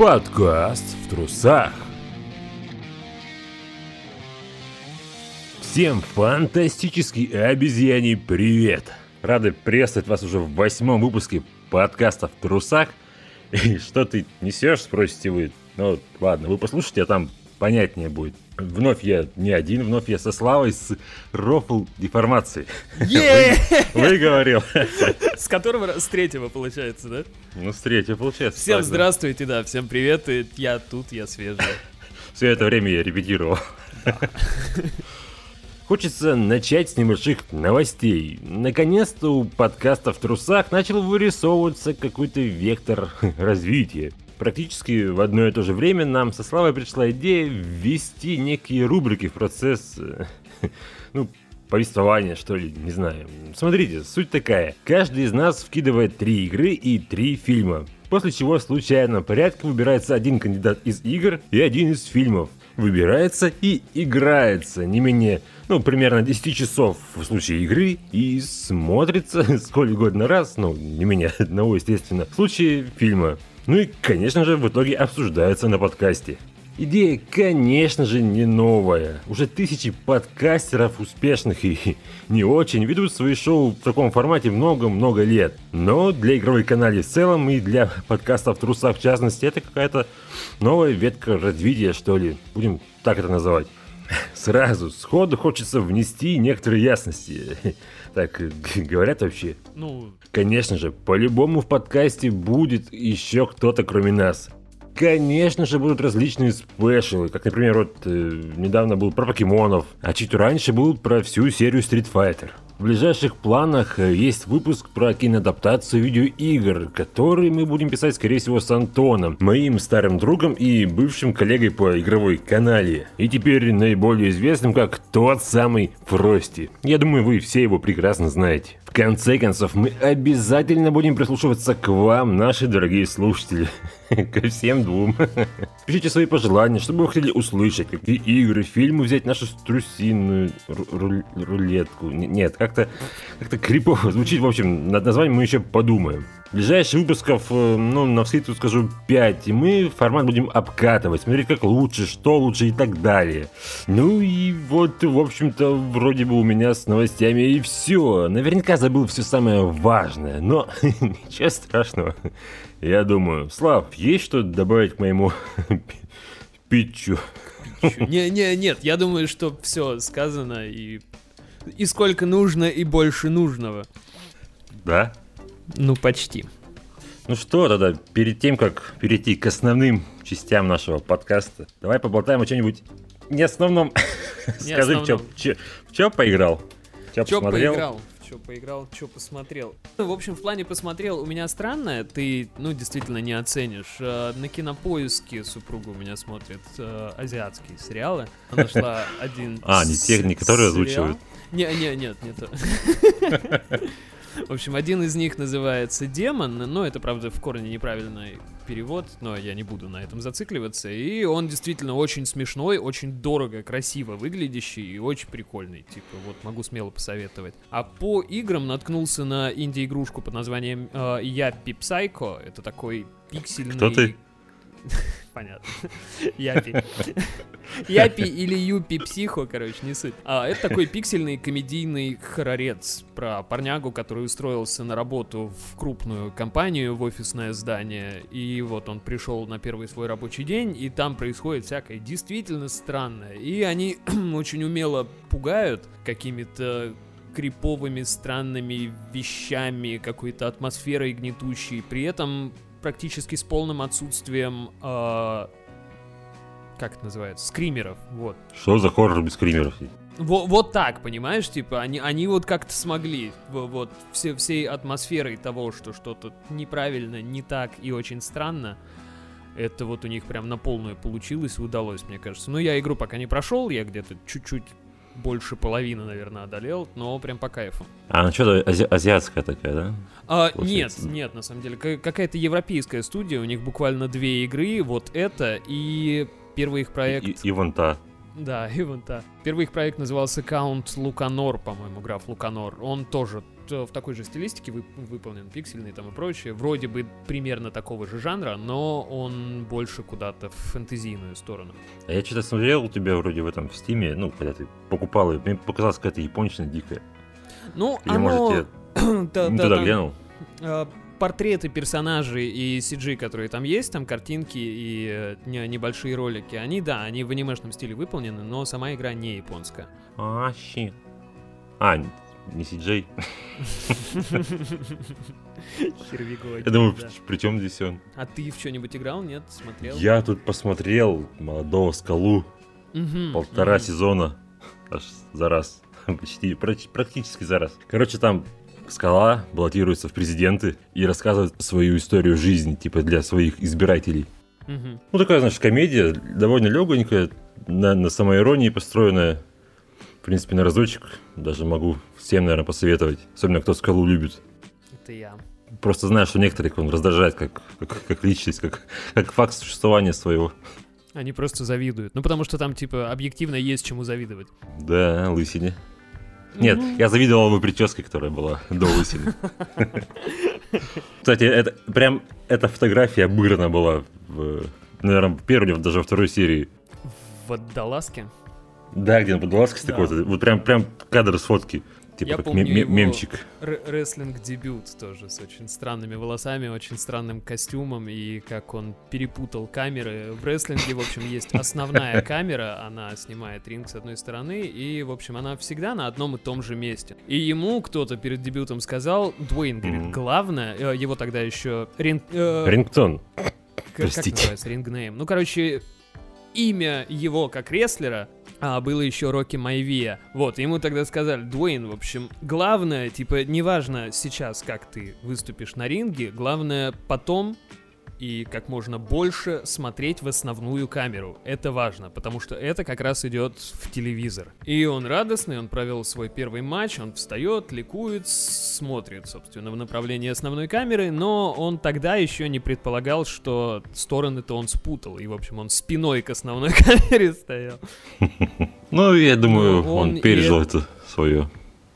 Подкаст в трусах. Всем фантастический обезьяний привет! Рады приветствовать вас уже в восьмом выпуске подкаста в трусах. И что ты несешь, спросите вы. Ну ладно, вы послушайте, а там понятнее будет. Вновь я не один, вновь я со Славой, с рофл деформацией. Выговорил. С которого, с третьего получается, да? Ну, с третьего получается. Всем здравствуйте, да, всем привет, я тут, я свежий. Все это время я репетировал. Хочется начать с небольших новостей. Наконец-то у подкаста в трусах начал вырисовываться какой-то вектор развития. Практически в одно и то же время нам со Славой пришла идея ввести некие рубрики в процесс, э, ну, повествования, что ли, не знаю. Смотрите, суть такая. Каждый из нас вкидывает три игры и три фильма. После чего в случайном порядке выбирается один кандидат из игр и один из фильмов. Выбирается и играется не менее, ну, примерно 10 часов в случае игры и смотрится сколько угодно раз, ну, не менее одного, естественно, в случае фильма. Ну и, конечно же, в итоге обсуждается на подкасте. Идея, конечно же, не новая. Уже тысячи подкастеров успешных и не очень ведут свои шоу в таком формате много-много лет. Но для игровой канала в целом и для подкастов в трусах в частности, это какая-то новая ветка развития, что ли. Будем так это называть. Сразу, сходу хочется внести некоторые ясности. Так говорят вообще? Ну... Конечно же, по-любому в подкасте будет еще кто-то кроме нас. Конечно же, будут различные спешилы, как, например, вот э, недавно был про покемонов, а чуть раньше был про всю серию Street Fighter. В ближайших планах э, есть выпуск про киноадаптацию видеоигр, который мы будем писать, скорее всего, с Антоном, моим старым другом и бывшим коллегой по игровой канале. И теперь наиболее известным как тот самый Фрости. Я думаю, вы все его прекрасно знаете. В конце концов, мы обязательно будем прислушиваться к вам, наши дорогие слушатели. Ко всем двум. Пишите свои пожелания, что бы вы хотели услышать, какие игры, фильмы взять нашу струсинную рулетку. Нет, как-то как крипово звучит. В общем, над названием мы еще подумаем. Ближайших выпусков, э, ну, на вскидку скажу 5, и мы формат будем обкатывать, смотреть как лучше, что лучше и так далее. Ну и вот, в общем-то, вроде бы у меня с новостями и все. Наверняка забыл все самое важное, но ничего страшного. Я думаю, Слав, есть что добавить к моему питчу? Не, не, нет, я думаю, что все сказано и и сколько нужно и больше нужного. Да? Ну, почти. Ну что, тогда, перед тем, как перейти к основным частям нашего подкаста, давай поболтаем о чем-нибудь не основном. Не Скажи, основном. Чё, чё, поиграл? Чё, чё посмотрел? поиграл? Чё поиграл, чё посмотрел. Ну, в общем, в плане посмотрел, у меня странное, ты, ну, действительно не оценишь. Э, на кинопоиске супруга у меня смотрит э, азиатские сериалы. Она нашла один А, не те, не которые озвучивают. Не, не, нет, не то. В общем, один из них называется «Демон», но это, правда, в корне неправильный перевод, но я не буду на этом зацикливаться. И он действительно очень смешной, очень дорого, красиво выглядящий и очень прикольный. Типа, вот могу смело посоветовать. А по играм наткнулся на инди-игрушку под названием э, Яппи Псайко. Это такой пиксельный... Кто ты? Понятно. Япи. Япи или Юпи Психо, короче, не суть. А, это такой пиксельный комедийный хорорец про парнягу, который устроился на работу в крупную компанию, в офисное здание. И вот он пришел на первый свой рабочий день, и там происходит всякое действительно странное. И они очень умело пугают какими-то криповыми, странными вещами, какой-то атмосферой гнетущей. При этом практически с полным отсутствием, э, как это называется, скримеров, вот. Что за хоррор без скримеров? Вот, вот так, понимаешь, типа, они, они вот как-то смогли, вот, все, всей атмосферой того, что что-то неправильно, не так и очень странно, это вот у них прям на полную получилось, удалось, мне кажется. Ну, я игру пока не прошел, я где-то чуть-чуть больше половины, наверное, одолел, но прям по кайфу. А, ну что-то ази- азиатская такая, да? А, нет, нет, на самом деле. Какая-то европейская студия, у них буквально две игры, вот это и первый их проект... И, и, и вон та. Да, и вон та. Первый их проект назывался Count Луканор, по-моему, граф Луканор. Он тоже в такой же стилистике вы- выполнен, пиксельный там и прочее, вроде бы примерно такого же жанра, но он больше куда-то в фэнтезийную сторону. А я что-то смотрел у тебя вроде в этом в стиме, ну, когда ты покупал ее, мне показалось какая-то японщина дикая. Ну, Или, оно... может, да, я не да, туда там, глянул? э, портреты персонажей и CG, которые там есть, там картинки и э, не- небольшие ролики, они, да, они в анимешном стиле выполнены, но сама игра не японская. А, щи. А, не CJ. Хервигой. Я думаю, да. при чем здесь он? А ты в что-нибудь играл? Нет? Смотрел? Я тут посмотрел молодого скалу полтора сезона аж за раз. Почти, практически за раз. Короче, там скала баллотируется в президенты и рассказывает свою историю жизни, типа для своих избирателей. Ну, такая, значит, комедия, довольно легонькая, на, на самоиронии построенная. В принципе, на разочек даже могу всем, наверное, посоветовать. Особенно, кто скалу любит. Это я. Просто знаю, что некоторых он раздражает как, как, как личность, как, как факт существования своего. Они просто завидуют. Ну, потому что там, типа, объективно есть чему завидовать. Да, лысине. Нет, Ну, я завидовал бы прическе, которая была до лысины. Кстати, это прям эта фотография обыграна была в, наверное, первой, даже во второй серии. В водолазке. Да, где на подваласке Да. такой-то. Вот прям, прям кадр с фотки. Типа Я как помню ме- ме- его- мемчик. Рестлинг-дебют тоже с очень странными волосами, очень странным костюмом, и как он перепутал камеры. В рестлинге, в общем, есть основная камера, она снимает ринг с одной стороны, и, в общем, она всегда на одном и том же месте. И ему кто-то перед дебютом сказал, Дуэйн говорит, главное, э, его тогда еще... Рин- э, Рингтон. Как- Как Простите. называется? Рингнейм. Ну, короче, имя его как рестлера а, было еще Рокки Майвия. Вот, ему тогда сказали, Дуэйн, в общем, главное, типа, неважно сейчас, как ты выступишь на ринге, главное потом и как можно больше смотреть в основную камеру. Это важно, потому что это как раз идет в телевизор. И он радостный, он провел свой первый матч, он встает, ликует, смотрит, собственно, в направлении основной камеры, но он тогда еще не предполагал, что стороны-то он спутал. И, в общем, он спиной к основной камере стоял. Ну, я думаю, Ну, он, пережил это свое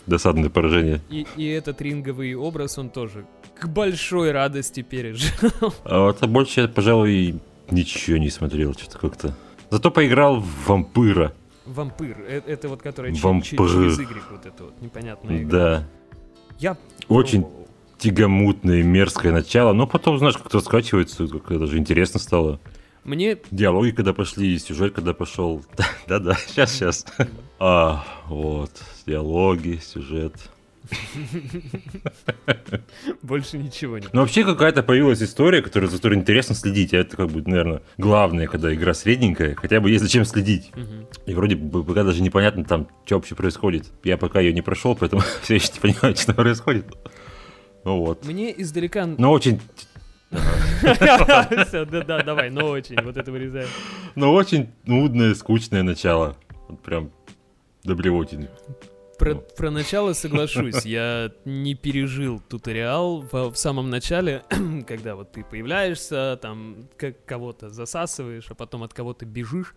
досадное поражение. И, и этот ринговый образ он тоже к большой радости пережил. А вот а больше я, пожалуй, ничего не смотрел, что-то как-то. Зато поиграл в вампира. Вампир, э- это вот че- Вампир. через Y вот это вот непонятная игра. Да. Я Очень пробовал. тягомутное, мерзкое начало, но потом, знаешь, как-то скачивается, как даже интересно стало. Мне Диалоги когда пошли, сюжет когда пошел. Да-да, сейчас, сейчас. А, вот, диалоги, сюжет. больше ничего не... Но вообще какая-то появилась история, которая, за которой интересно следить. А это как бы, наверное, главное, когда игра средненькая. Хотя бы есть зачем следить. И вроде бы пока даже непонятно там, что вообще происходит. Я пока ее не прошел, поэтому все еще не понимаю, что происходит. Ну вот. Мне издалека... Но очень, Всё, Да-да, давай, но очень, вот это вырезаем. но очень нудное, скучное начало. Вот прям до блевотины. Про, про начало соглашусь. Я не пережил туториал в, в самом начале, когда вот ты появляешься, там как кого-то засасываешь, а потом от кого-то бежишь.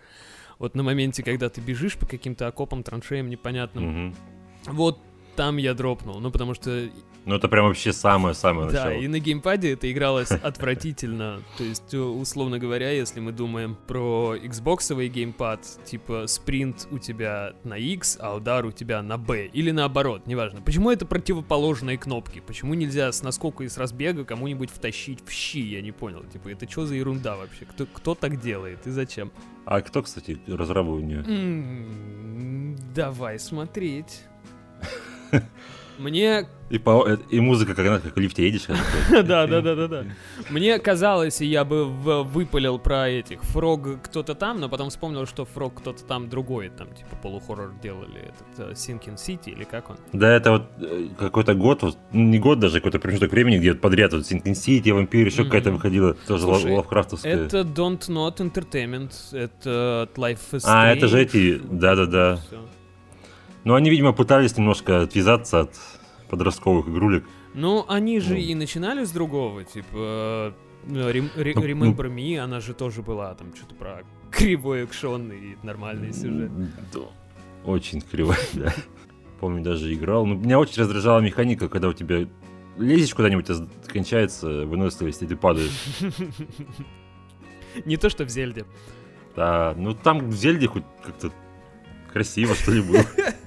Вот на моменте, когда ты бежишь по каким-то окопам, траншеям непонятным, Мгм. вот там я дропнул. Ну, потому что Ну это прям вообще самое-самое Да, начало. и на геймпаде это игралось отвратительно. То есть, условно говоря, если мы думаем про Xboxовый геймпад, типа спринт у тебя на X, а удар у тебя на B. Или наоборот, неважно. Почему это противоположные кнопки? Почему нельзя с наскока и с разбега кому-нибудь втащить в щи? Я не понял. Типа, это что за ерунда вообще? Кто, кто так делает и зачем? А кто, кстати, разрабы у нее? М, Давай смотреть. Мне И, по- э, и музыка, она, как в лифте едешь. Да, да, да, да, да. Мне казалось, я бы выпалил про этих Фрог кто-то там, но потом вспомнил, что Фрог кто-то там другой, там типа полухоррор делали, этот э, Sinking City или как он? Да, это вот э, какой-то год, вот, ну, не год даже, какой-то промежуток времени, где подряд вот Sinking City, Вампир, еще какая-то выходила, тоже лавкрафтовская. Это Don't Not Entertainment, это Life is А, это же эти, да-да-да. Всё. Ну, они, видимо, пытались немножко отвязаться от подростковых игрулек. Ну, они же Ну. и начинали с другого, типа э, Rem- Re- Ну, Remember Me, она же тоже была там что-то про кривой экшон и нормальный сюжет. Да. Очень криво, да. помню, даже играл. Но меня очень раздражала механика, когда у тебя лезешь куда-нибудь, а кончается выносливость, и ты падаешь. Не то, что в Зельде. Да, ну там в Зельде хоть как-то красиво, что ли, было.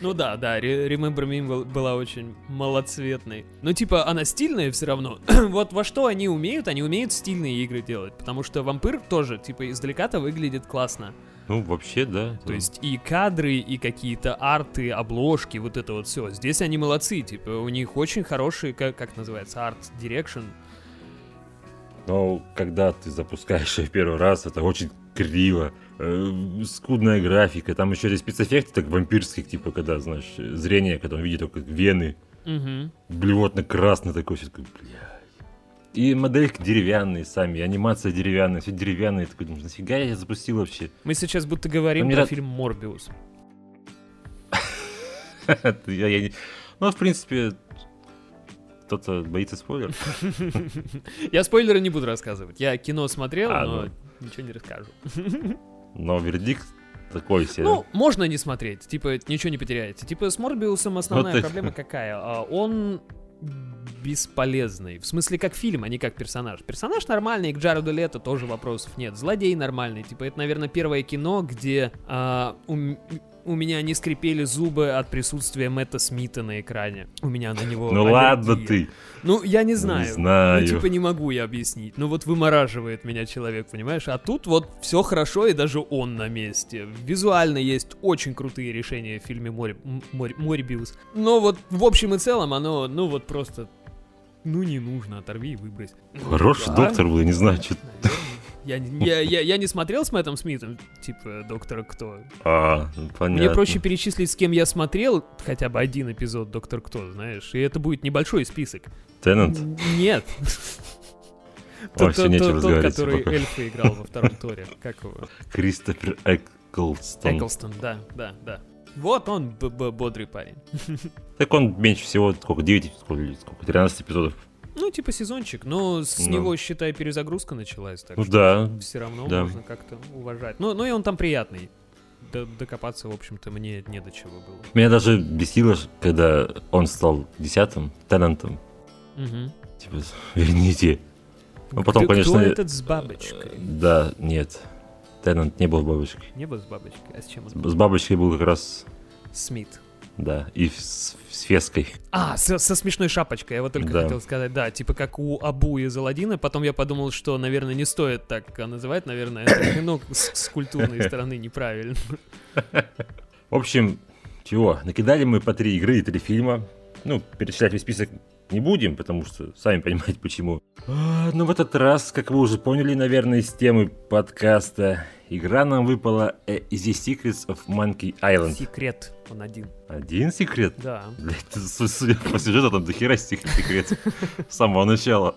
Ну да, да, Remember Me была очень малоцветной. Но типа она стильная все равно. вот во что они умеют, они умеют стильные игры делать. Потому что вампир тоже, типа, издалека-то выглядит классно. Ну, вообще, да. То есть и кадры, и какие-то арты, обложки, вот это вот все. Здесь они молодцы, типа, у них очень хороший, как, как называется, art direction. Но когда ты запускаешь ее первый раз, это очень криво. Э, скудная графика. Там еще есть спецэффекты, так вампирских, типа, когда, знаешь, зрение, когда он видит только вены. Угу. Блевотно-красный такой, все такой, бля. И модельки деревянные сами, анимация деревянная, все деревянное. Такой, думаешь, нафига я запустил вообще? Мы сейчас будто говорим про фильм «Морбиус». Ну, в принципе, кто-то боится спойлеров. Я спойлеры не буду рассказывать. Я кино смотрел, а, но ну. ничего не расскажу. Но вердикт такой себе. Ну, можно не смотреть, типа, ничего не потеряете. Типа, с Морбиусом основная вот проблема какая? А, он бесполезный. В смысле, как фильм, а не как персонаж. Персонаж нормальный, к Джареду Лето тоже вопросов нет. Злодей нормальный. Типа, это, наверное, первое кино, где а, у, у меня не скрипели зубы от присутствия Мэтта Смита на экране. У меня на него Ну ладно ты. Ну, я не знаю. Не знаю. Ну, типа, не могу я объяснить. Ну, вот вымораживает меня человек, понимаешь? А тут вот все хорошо, и даже он на месте. Визуально есть очень крутые решения в фильме Мори... Мори... Морибиус. Но вот в общем и целом оно, ну, вот просто... Ну, не нужно, оторви и выбрось. Хороший да? доктор был, не знаю, что... Я, я, я, я не смотрел с Мэттом Смитом, типа, Доктора Кто. А, понятно. Мне проще перечислить, с кем я смотрел хотя бы один эпизод Доктор Кто, знаешь, и это будет небольшой список. Теннант? Нет. Все нечего Тот, который эльфа играл во втором торе. Как его? Кристофер Эклстон. Эклстон, да, да, да. Вот он бодрый парень. Так он меньше всего, сколько, 9, сколько, 13 эпизодов ну, типа сезончик, но с ну. него, считай, перезагрузка началась, так ну, что да. все равно да. можно как-то уважать. Ну, ну и он там приятный. Д докопаться, в общем-то, мне не до чего было. Меня даже бесило, когда он стал десятым тенантом. Угу. Типа, верните. Ну, потом, кто, конечно... Кто этот с бабочкой? Да, нет. Теннант не был с бабочкой. Не был с бабочкой, а с чем? С бабочкой был как раз... Смит. Да, и с, с феской. А, со, со смешной шапочкой, я вот только да. хотел сказать, да, типа как у Абу из Аладдина, потом я подумал, что, наверное, не стоит так называть, наверное, это ну, с, с культурной стороны неправильно. В общем, чего, накидали мы по три игры и три фильма, ну, перечислять весь список не будем, потому что сами понимаете почему. А, но в этот раз, как вы уже поняли, наверное, из темы подкаста, игра нам выпала The Secrets of Monkey Island. Секрет, он один. Один секрет? Да. Блять, по сюжету, там дохера секрет с самого начала.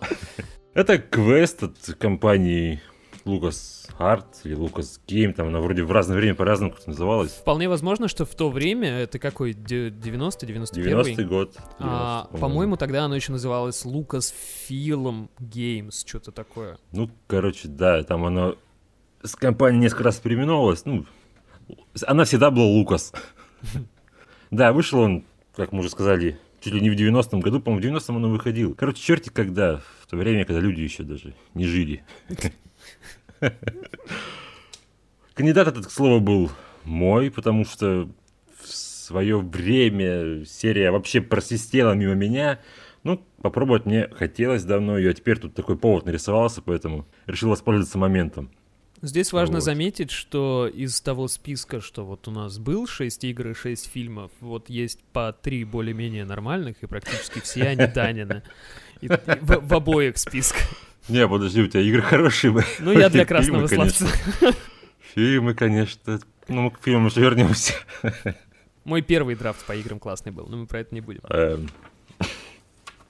Это квест от компании Лукас Арт или Лукас Гейм, там она вроде в разное время по-разному как-то называлась. Вполне возможно, что в то время, это какой, 90 91 90-й год. 90, а, по-моему, тогда оно еще называлось Лукас Film Games, что-то такое. Ну, короче, да, там оно с компанией несколько раз переименовалась, ну, она всегда была Лукас. Да, вышел он, как мы уже сказали, чуть ли не в 90-м году, по-моему, в 90-м он выходил. Короче, черти когда, в то время, когда люди еще даже не жили. Кандидат этот, к слову, был мой, потому что в свое время серия вообще просвистела мимо меня. Ну, попробовать мне хотелось давно ее, а теперь тут такой повод нарисовался, поэтому решил воспользоваться моментом. Здесь важно вот. заметить, что из того списка, что вот у нас был 6 игр и 6 фильмов, вот есть по 3 более-менее нормальных, и практически все они Данины. В, в обоих списках. Не, подожди, у тебя игры хорошие. Ну, я для красного словца. Фильмы, конечно. Ну, мы к фильмам уже вернемся. Мой первый драфт по играм классный был, но мы про это не будем. Эм.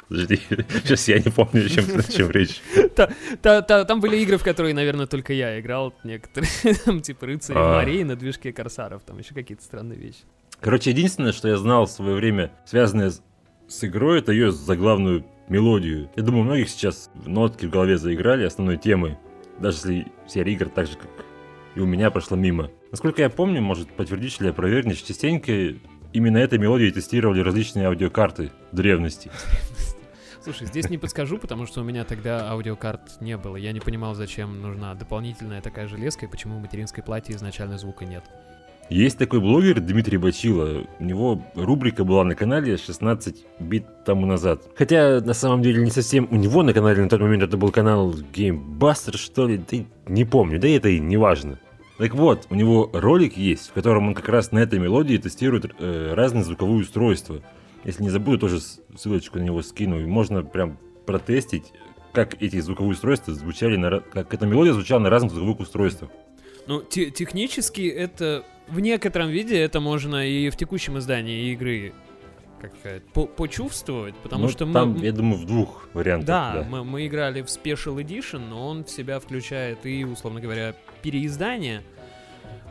Подожди, сейчас я не помню, о чем, о чем речь. Там были игры, в которые, наверное, только я играл. Некоторые, там, типа рыцари а. Марии на движке Корсаров, там еще какие-то странные вещи. Короче, единственное, что я знал в свое время, связанное с игрой, это ее заглавную мелодию. Я думаю, многих сейчас нотки в голове заиграли основной темы, даже если серия игр так же, как и у меня прошла мимо. Насколько я помню, может подтвердить или опровергнешь, частенько именно этой мелодией тестировали различные аудиокарты древности. Слушай, здесь не подскажу, потому что у меня тогда аудиокарт не было. Я не понимал, зачем нужна дополнительная такая железка и почему в материнской плате изначально звука нет. Есть такой блогер Дмитрий Бачила. У него рубрика была на канале 16 бит тому назад. Хотя, на самом деле, не совсем у него на канале на тот момент это был канал Gamebuster, что ли. Да не помню, да это и не важно. Так вот, у него ролик есть, в котором он как раз на этой мелодии тестирует э, разные звуковые устройства. Если не забуду, тоже ссылочку на него скину. И можно прям протестить, как эти звуковые устройства звучали, на, как эта мелодия звучала на разных звуковых устройствах. Ну, те технически это в некотором виде это можно и в текущем издании игры как сказать, по почувствовать, потому ну, что мы... Там, я думаю, в двух вариантах. Да, да. Мы, мы играли в Special Edition, но он в себя включает и, условно говоря, переиздание,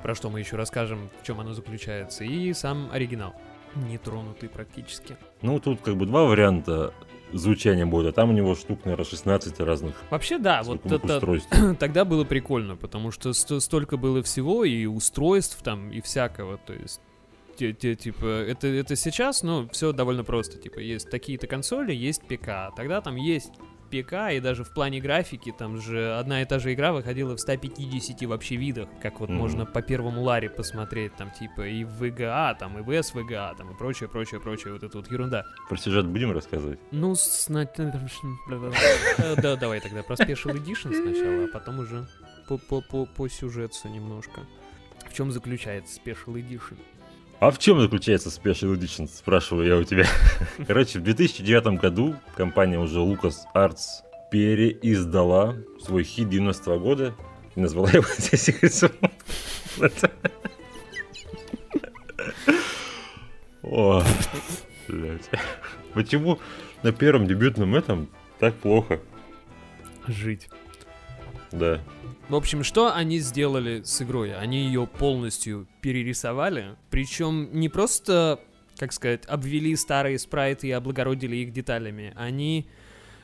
про что мы еще расскажем, в чем оно заключается, и сам оригинал, нетронутый практически. Ну, тут как бы два варианта звучания будет, а там у него штук, наверное, 16 разных Вообще, да, вот это тогда было прикольно, потому что столько было всего, и устройств там, и всякого, то есть типа, это, это сейчас, ну, все довольно просто. Типа, есть такие-то консоли, есть ПК. Тогда там есть ПК, и даже в плане графики, там же одна и та же игра выходила в 150 вообще видах, как вот mm-hmm. можно по первому Ларе посмотреть, там типа и в VGA, там и в SVGA, там и прочее, прочее, прочее, вот эта вот ерунда. Про сюжет будем рассказывать? Ну, с... да, давай тогда про Special Edition сначала, а потом уже по, по, по, по сюжету немножко. В чем заключается Special Edition? А в чем заключается Special Edition, спрашиваю я у тебя. Короче, в 2009 году компания уже Lucas Arts переиздала свой хит 90 -го года и назвала его здесь О, блядь. Почему на первом дебютном этом так плохо? Жить. Да. В общем, что они сделали с игрой? Они ее полностью перерисовали, причем не просто, как сказать, обвели старые спрайты и облагородили их деталями, они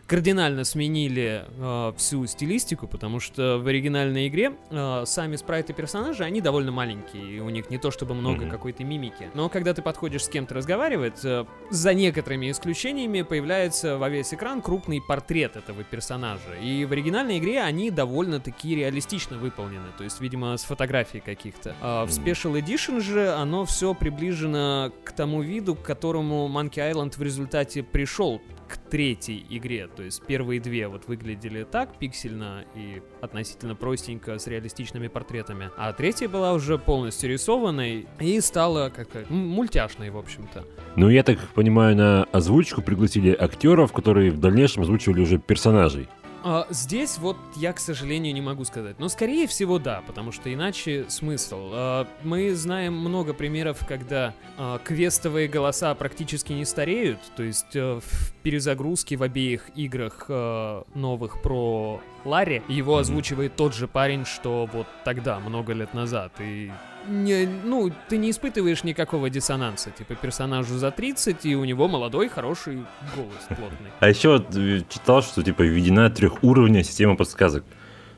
кардинально сменили э, всю стилистику, потому что в оригинальной игре э, сами спрайты персонажей, они довольно маленькие, и у них не то чтобы много mm-hmm. какой-то мимики. Но когда ты подходишь с кем-то разговаривать, э, за некоторыми исключениями появляется во весь экран крупный портрет этого персонажа. И в оригинальной игре они довольно-таки реалистично выполнены, то есть, видимо, с фотографий каких-то. А в Special Edition же оно все приближено к тому виду, к которому Monkey Island в результате пришел к третьей игре. То есть первые две вот выглядели так, пиксельно и относительно простенько, с реалистичными портретами. А третья была уже полностью рисованной и стала как мультяшной, в общем-то. Ну, я так понимаю, на озвучку пригласили актеров, которые в дальнейшем озвучивали уже персонажей. А, здесь вот я, к сожалению, не могу сказать. Но, скорее всего, да, потому что иначе смысл. А, мы знаем много примеров, когда а, квестовые голоса практически не стареют. То есть а, в перезагрузке в обеих играх а, новых про Ларри его озвучивает тот же парень, что вот тогда, много лет назад. И не, ну, ты не испытываешь никакого диссонанса. Типа персонажу за 30, и у него молодой, хороший голос плотный. А еще э, читал, что типа введена трехуровневая система подсказок.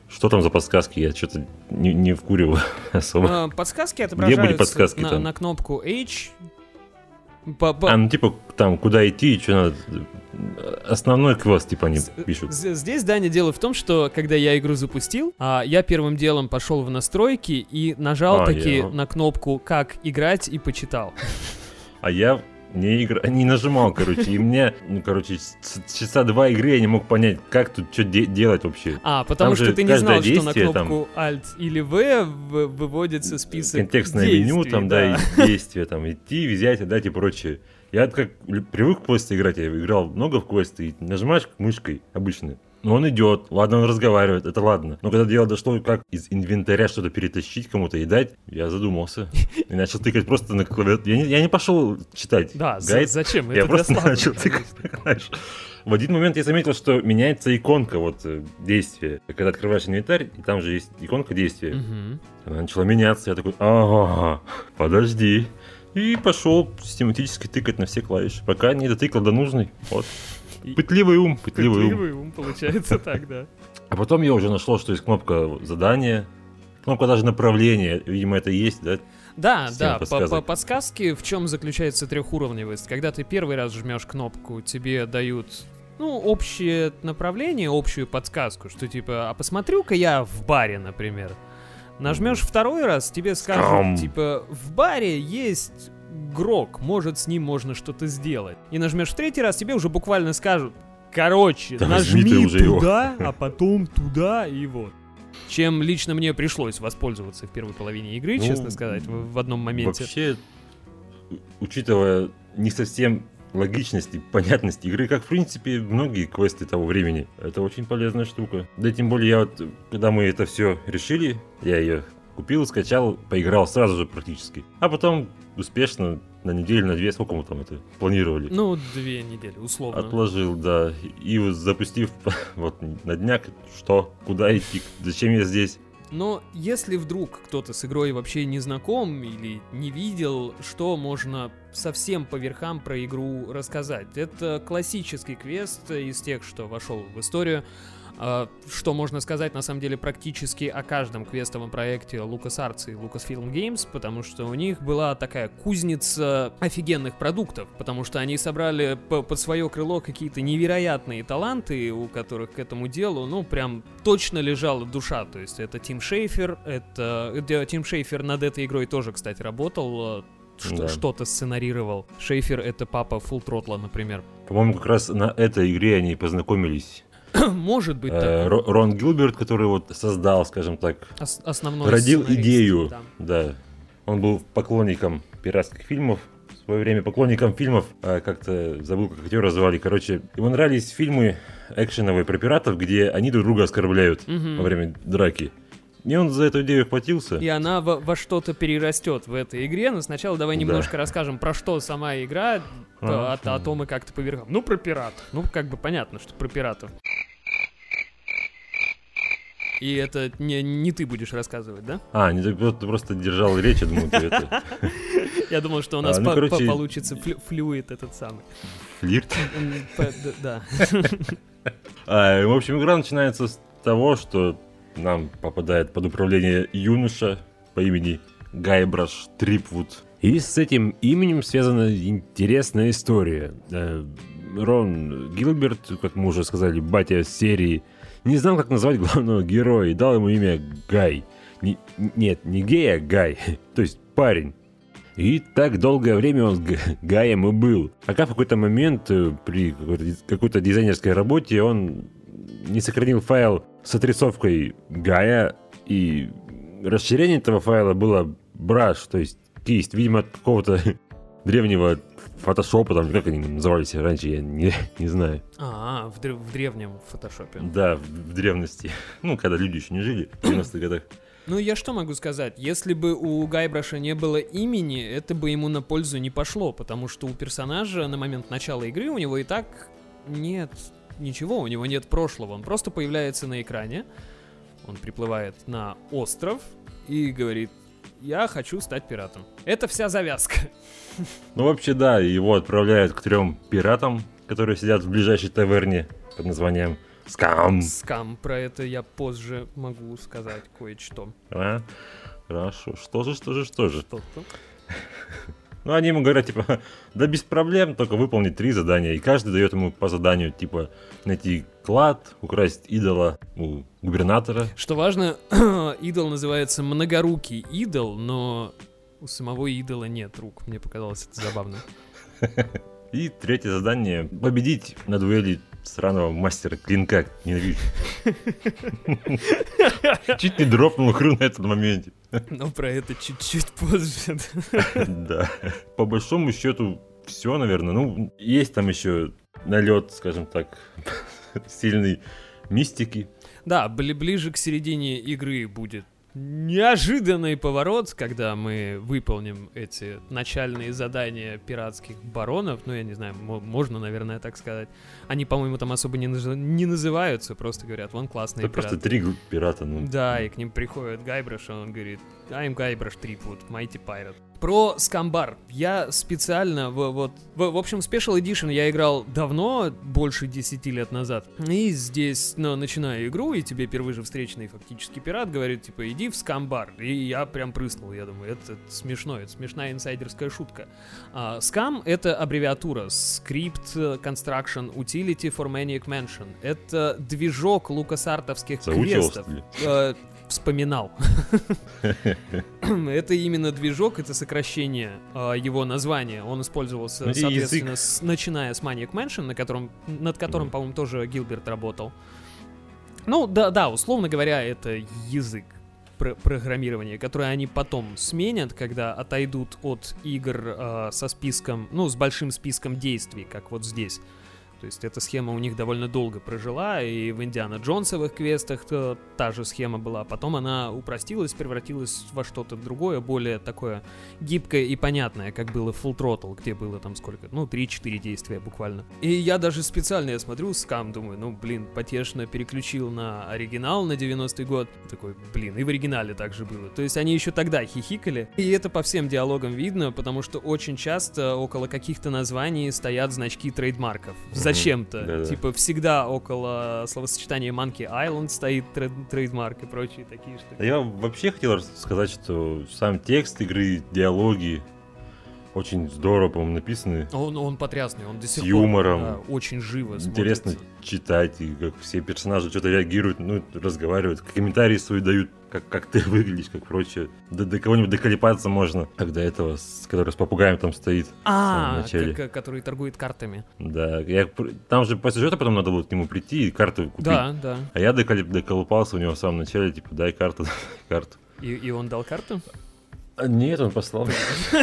Что там за подсказки? Я что-то не, не вкуриваю особо. А, подсказки отображаются Где были подсказки на, на кнопку H. По, по... А, ну типа там куда идти и что надо основной квест, типа, они пишут. Здесь, Даня, дело в том, что когда я игру запустил, а, я первым делом пошел в настройки и нажал а, таки я... на кнопку «Как играть» и почитал. А я не, игра... не нажимал, короче, и мне, ну, короче, часа два игры я не мог понять, как тут что де- делать вообще. А, потому там что ты не знал, что на кнопку там... Alt или V выводится список Контекстное действий, меню, там, да, да и действия, там, идти, взять, отдать и прочее. Я как привык в квесты играть, я играл много в квесты, и нажимаешь мышкой обычно. Но он идет, ладно, он разговаривает, это ладно. Но когда дело дошло, как из инвентаря что-то перетащить кому-то и дать, я задумался. И начал тыкать просто на клавиатуру. Я не, я не пошел читать Да, гайд. зачем? Я это просто начал тыкать, знаешь. В один момент я заметил, что меняется иконка вот э, действия. Когда открываешь инвентарь, и там же есть иконка действия. Угу. Она начала меняться. Я такой, ага, подожди. И пошел систематически тыкать на все клавиши, пока не дотыкал до нужной. Вот. Пытливый ум, пытливый, пытливый ум. ум, получается так, да. А потом я уже нашел, что есть кнопка задания, кнопка даже направления, видимо, это есть, да? Да, Система да, по, подсказок. по подсказке в чем заключается трехуровневость. Когда ты первый раз жмешь кнопку, тебе дают ну, общее направление, общую подсказку, что типа, а посмотрю-ка я в баре, например. Нажмешь второй раз, тебе скажут, Скам. типа, в баре есть грок, может, с ним можно что-то сделать. И нажмешь в третий раз, тебе уже буквально скажут, короче, Да нажми уже его». туда, а потом туда, и вот. Чем лично мне пришлось воспользоваться в первой половине игры, Ну, честно сказать, в, в одном моменте. Вообще, учитывая не совсем логичность и понятность игры, как в принципе многие квесты того времени, это очень полезная штука. Да тем более я вот, когда мы это все решили, я ее купил, скачал, поиграл сразу же практически. А потом успешно на неделю, на две, сколько мы там это планировали. Ну, две недели, условно. Отложил, да. И вот запустив вот на днях, что, куда идти, зачем я здесь. Но если вдруг кто-то с игрой вообще не знаком или не видел, что можно совсем по верхам про игру рассказать? Это классический квест из тех, что вошел в историю. А, Что можно сказать, на самом деле, практически о каждом квестовом проекте LucasArts и Lucasfilm Games, потому что у них была такая кузница офигенных продуктов, потому что они собрали по- под свое крыло какие-то невероятные таланты, у которых к этому делу, ну, прям точно лежала душа. То есть это Тим Шейфер, это... Тим Шейфер над этой игрой тоже, кстати, работал, э, что- Да. что-то сценарировал. Шейфер — это папа Full Throttle, например. По-моему, как раз на этой игре они познакомились. Может быть, Э, так. Ро- Рон Гилберт, который вот создал, скажем так, Ос- основной родил идею. да. Да. Он был поклонником пиратских фильмов. В свое время поклонником фильмов, а как-то забыл, как актеры звали. Короче, ему нравились фильмы экшеновые про пиратов, где они друг друга оскорбляют Мгм. во время драки. И он за эту идею хватился. И она во, во что-то перерастет в этой игре. Но сначала давай Да. немножко расскажем, про что сама игра, А, о, о том и как-то по верхам. Ну, про пиратов. Ну, как бы понятно, что про пиратов. И это не, не ты будешь рассказывать, да? А, не, ты просто, просто держал речь, я думал, ты это Я думал, что у нас А, ну, получится флю- флюид этот самый. флирт. Да. А, в общем, игра начинается с того, что нам попадает под управление юноша по имени Гайбраш Трипвуд. И с этим именем связана интересная история. Э, Рон Гилберт, как мы уже сказали, батя серии, не знал, как назвать главного героя и дал ему имя Гай. Не- нет, не гей, а Гай, то есть парень. И так долгое время он Гаем и был. Пока в какой-то момент э, при какой-то, какой-то дизайнерской работе он не сохранил файл с отрисовкой Гая, и расширение этого файла было браш, то есть кисть, видимо, от какого-то древнего фотошопа, там как они назывались раньше, я не, не знаю. А, в, дре- в древнем фотошопе. Да, в, в древности. Ну, когда люди еще не жили, в 90-х годах. Ну, я что могу сказать? Если бы у Гайбраша не было имени, это бы ему на пользу не пошло, потому что у персонажа на момент начала игры у него и так нет ничего, у него нет прошлого. Он просто появляется на экране, он приплывает на остров и говорит, я хочу стать пиратом. Это вся завязка. Ну, вообще, да, его отправляют к трем пиратам, которые сидят в ближайшей таверне под названием Скам. Скам, про это я позже могу сказать кое-что. А? Хорошо. Что же, что же, что же? Что-то. Ну, они ему говорят, типа, да без проблем, только выполнить три задания. И каждый дает ему по заданию, типа, найти клад, украсть идола у губернатора. Что важно, идол называется многорукий идол, но у самого идола нет рук. Мне показалось это забавно. И третье задание — победить на дуэли сраного мастера клинка. Ненавижу. Чуть не дропнул игру на этом моменте. Но про это чуть-чуть позже. Да. По большому счету, все, наверное. Ну, есть там еще налет, скажем так, сильной мистики. Да, бли- ближе к середине игры будет неожиданный поворот, когда мы выполним эти начальные задания пиратских баронов. Ну, я не знаю, мо- можно, наверное, так сказать. Они, по-моему, там особо не, наз- не называются, просто говорят, вон классные Это просто пираты. три пирата, ну. Да, и к ним приходит Гайбраш, и он говорит, I'm Гайбраш Трипут, Mighty Pirate. Про скамбар. Я специально, в, вот, в, в общем, Special Edition я играл давно, больше 10 лет назад. И здесь, ну, начинаю игру, и тебе первый же встречный фактически пират говорит, типа, иди в скамбар. И я прям прыснул, я думаю, это, это смешно, это смешная инсайдерская шутка. А, скам — это аббревиатура Script Construction Utility for Maniac Mansion. Это движок лукасартовских квестов. Э, вспоминал. это именно движок, это сокращение э, его названия. Он использовался, ну, соответственно, начиная с Maniac Mansion, на котором, над которым, по-моему, тоже Гилберт работал. Ну, да, да, условно говоря, это язык про программирования, который они потом сменят, когда отойдут от игр э, со списком, ну, с большим списком действий, как вот здесь. То есть эта схема у них довольно долго прожила, и в Индиана Джонсовых квестах та же схема была. Потом она упростилась, превратилась во что-то другое, более такое гибкое и понятное, как было Full Throttle, где было там сколько, ну, 3-4 действия буквально. И я даже специально, я смотрю, скам, думаю, ну, блин, потешно переключил на оригинал на 90-й год. Такой, блин, и в оригинале также было. То есть они еще тогда хихикали. И это по всем диалогам видно, потому что очень часто около каких-то названий стоят значки трейдмарков зачем-то. Да-да. Типа всегда около словосочетания Monkey Island стоит трейдмарк и прочие такие штуки. Я вообще хотел сказать, что сам текст игры, диалоги очень здорово, по-моему, написаны. Он, он потрясный, он до сих С юмором. Да, очень живо Интересно смотрится. читать, и как все персонажи что-то реагируют, ну, разговаривают, комментарии свои дают, как, как ты выглядишь, как прочее. До, до кого-нибудь доколепаться можно, как до этого, с, который с попугаем там стоит. А, который торгует картами. Да, я, там же по сюжету потом надо было к нему прийти и карту купить. Да, да. А я доколупался у него в самом начале, типа, дай карту, карту. И, и он дал карту? А, нет, он послал.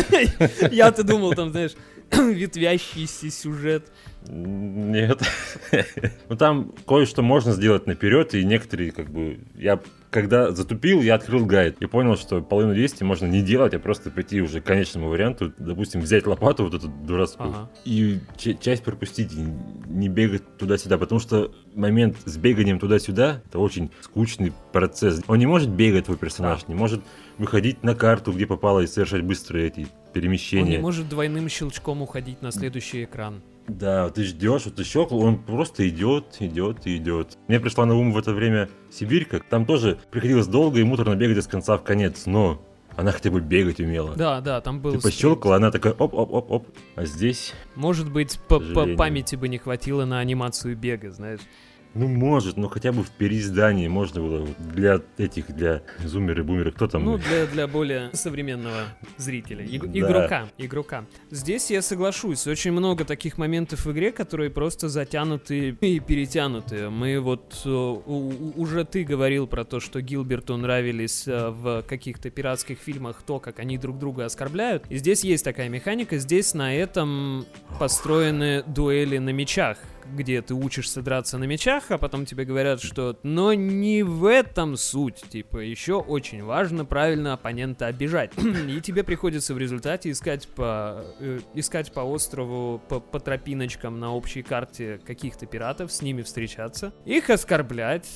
Я-то думал, там, знаешь, ветвящийся сюжет. Нет. ну там кое-что можно сделать наперед, и некоторые, как бы, я когда затупил, я открыл гайд и понял, что половину действий можно не делать, а просто пойти уже к конечному варианту, допустим, взять лопату вот эту дурацкую ага. и часть пропустить, не бегать туда-сюда, потому что момент с беганием туда-сюда это очень скучный процесс. Он не может бегать, твой персонаж, да. не может выходить на карту, где попало, и совершать быстрые эти перемещения. Он не может двойным щелчком уходить на следующий экран. Да, ты ждешь, вот ты щелкнул, он просто идет, идет и идет. Мне пришла на ум в это время Сибирька. Там тоже приходилось долго и муторно бегать из конца в конец, но она хотя бы бегать умела. Да, да, там был. Ты пощелкала, она такая оп-оп-оп-оп. А здесь. Может быть, по, по памяти бы не хватило на анимацию бега, знаешь. Ну, может, но хотя бы в переиздании можно было для этих, для зумеры, бумеры, кто там? Ну, для, для более современного зрителя, иг- да. игрока, игрока. Здесь я соглашусь, очень много таких моментов в игре, которые просто затянуты и перетянуты. Мы вот, э, уже ты говорил про то, что Гилберту нравились э, в каких-то пиратских фильмах то, как они друг друга оскорбляют. И здесь есть такая механика, здесь на этом построены дуэли на мечах где ты учишься драться на мечах, а потом тебе говорят, что но не в этом суть. Типа, еще очень важно правильно оппонента обижать. И тебе приходится в результате искать по, э, искать по острову, по, по тропиночкам на общей карте каких-то пиратов, с ними встречаться, их оскорблять,